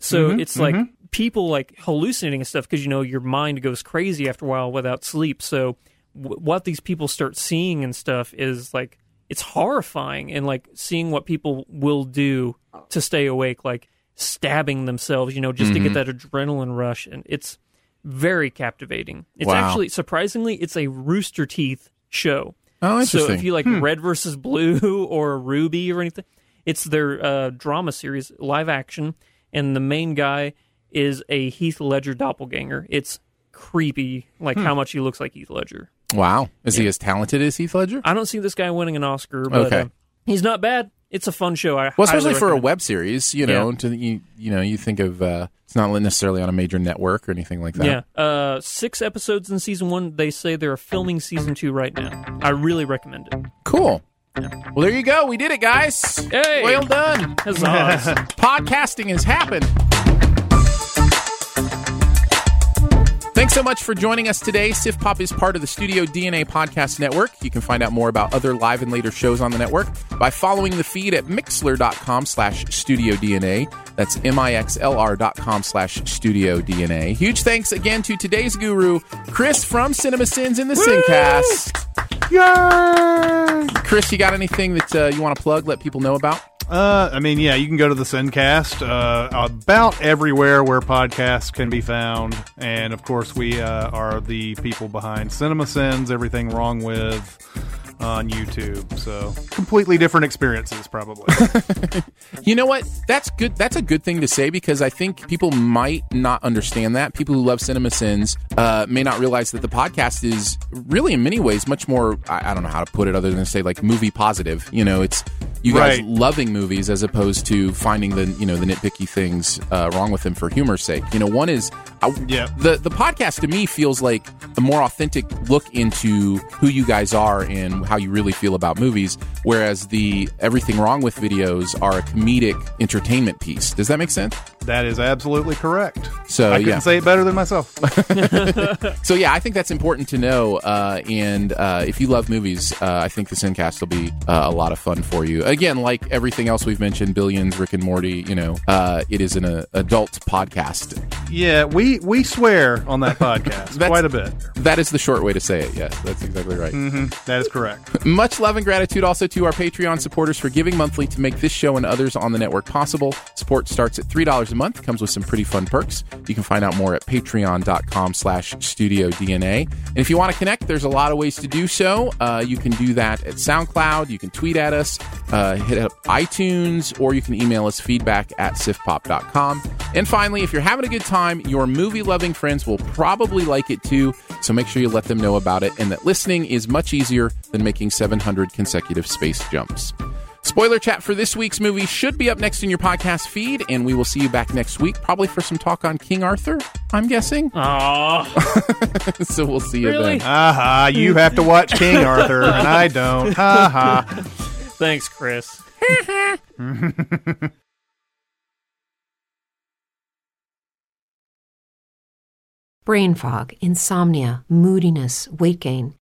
Speaker 3: So mm-hmm, it's like mm-hmm. people like hallucinating and stuff because you know your mind goes crazy after a while without sleep. So w- what these people start seeing and stuff is like it's horrifying and like seeing what people will do to stay awake, like stabbing themselves, you know, just to get mm-hmm. that adrenaline rush, and it's very captivating. It's
Speaker 2: Wow.
Speaker 3: actually surprisingly, it's a Rooster Teeth show.
Speaker 2: Oh,
Speaker 3: So if you like Red versus Blue *laughs* or RWBY or anything, it's their uh, drama series, live action, and the main guy is a Heath Ledger doppelganger. It's creepy, like how much he looks like Heath Ledger.
Speaker 2: wow, is he as talented as Heath Ledger?
Speaker 3: I don't see this guy winning an Oscar, but
Speaker 2: Okay.
Speaker 3: uh, he's not bad. It's a fun show. I
Speaker 2: Well, especially for a web series, you know,
Speaker 3: Yeah.
Speaker 2: to you, you know, you think of uh, it's not necessarily on a major network or anything like that.
Speaker 3: Yeah, uh, six episodes in season one. They say they're filming season two right now. I really recommend it.
Speaker 2: Cool. Well, there you go. We did it, guys.
Speaker 3: Hey!
Speaker 2: Well done.
Speaker 3: Huzzahs. *laughs*
Speaker 2: Podcasting has happened. So much for joining us today. Sift Pop is part of the Studio DNA Podcast Network. You can find out more about other live and later shows on the network by following the feed at mixlr.com slash studio DNA. That's M-I-X-L-R dot com slash studio DNA. Huge thanks again to today's guru, Chris from Cinema Sins in the Sincast. Chris, you got anything that uh, you want to plug, let people know about?
Speaker 1: Uh, I mean, yeah, you can go to the Sincast uh, about everywhere where podcasts can be found, and of course, we uh, are the people behind Cinema Sins. Everything wrong with on YouTube, so completely different experiences, probably. *laughs*
Speaker 2: You know what? That's good. That's a good thing to say because I think people might not understand that. People who love Cinema Sins uh, may not realize that the podcast is really, in many ways, much more. I, I don't know how to put it other than to say like movie positive. You know, it's you guys
Speaker 1: Right.
Speaker 2: loving movies as opposed to finding the you know the nitpicky things uh, wrong with them for humor's sake. You know, one is I,
Speaker 1: Yeah.
Speaker 2: the the podcast to me feels like a more authentic look into who you guys are and how you really feel about movies, whereas the everything wrong with videos are a comedic entertainment piece. Does that make sense?
Speaker 1: That is absolutely correct.
Speaker 2: So
Speaker 1: I couldn't
Speaker 2: yeah,
Speaker 1: say it better than myself. *laughs* *laughs*
Speaker 2: so yeah, I think that's important to know. Uh, and uh, if you love movies, uh, I think the Sincast will be uh, a lot of fun for you. Again, like everything else we've mentioned, Billions, Rick and Morty. You know, uh, it is an uh, adult podcast.
Speaker 1: yeah, we we swear on that podcast *laughs* quite a bit.
Speaker 2: That is the short way to say it. Yes, that's exactly right.
Speaker 1: That is correct.
Speaker 2: Much love and gratitude also to our Patreon supporters for giving monthly to make this show and others on the network possible. Support starts at $3 a month, comes with some pretty fun perks. You can find out more at patreon.com slash studio DNA. And if you want to connect, there's a lot of ways to do so. Uh, you can do that at SoundCloud, you can tweet at us, uh, hit up iTunes, or you can email us feedback at siftpop.com. And finally, if you're having a good time, your movie loving friends will probably like it too. So make sure you let them know about it and that listening is much easier than making 700 consecutive space jumps. Spoiler chat for this week's movie should be up next in your podcast feed, and we will see you back next week, probably for some talk on King Arthur, I'm guessing. *laughs*
Speaker 3: Aw. *laughs*
Speaker 2: so we'll see you
Speaker 3: Really?
Speaker 2: then.
Speaker 1: Aha, you have to watch King Arthur, and I don't. Ha ha.
Speaker 3: Thanks, Chris. *laughs*
Speaker 6: Brain fog, insomnia, moodiness, weight gain.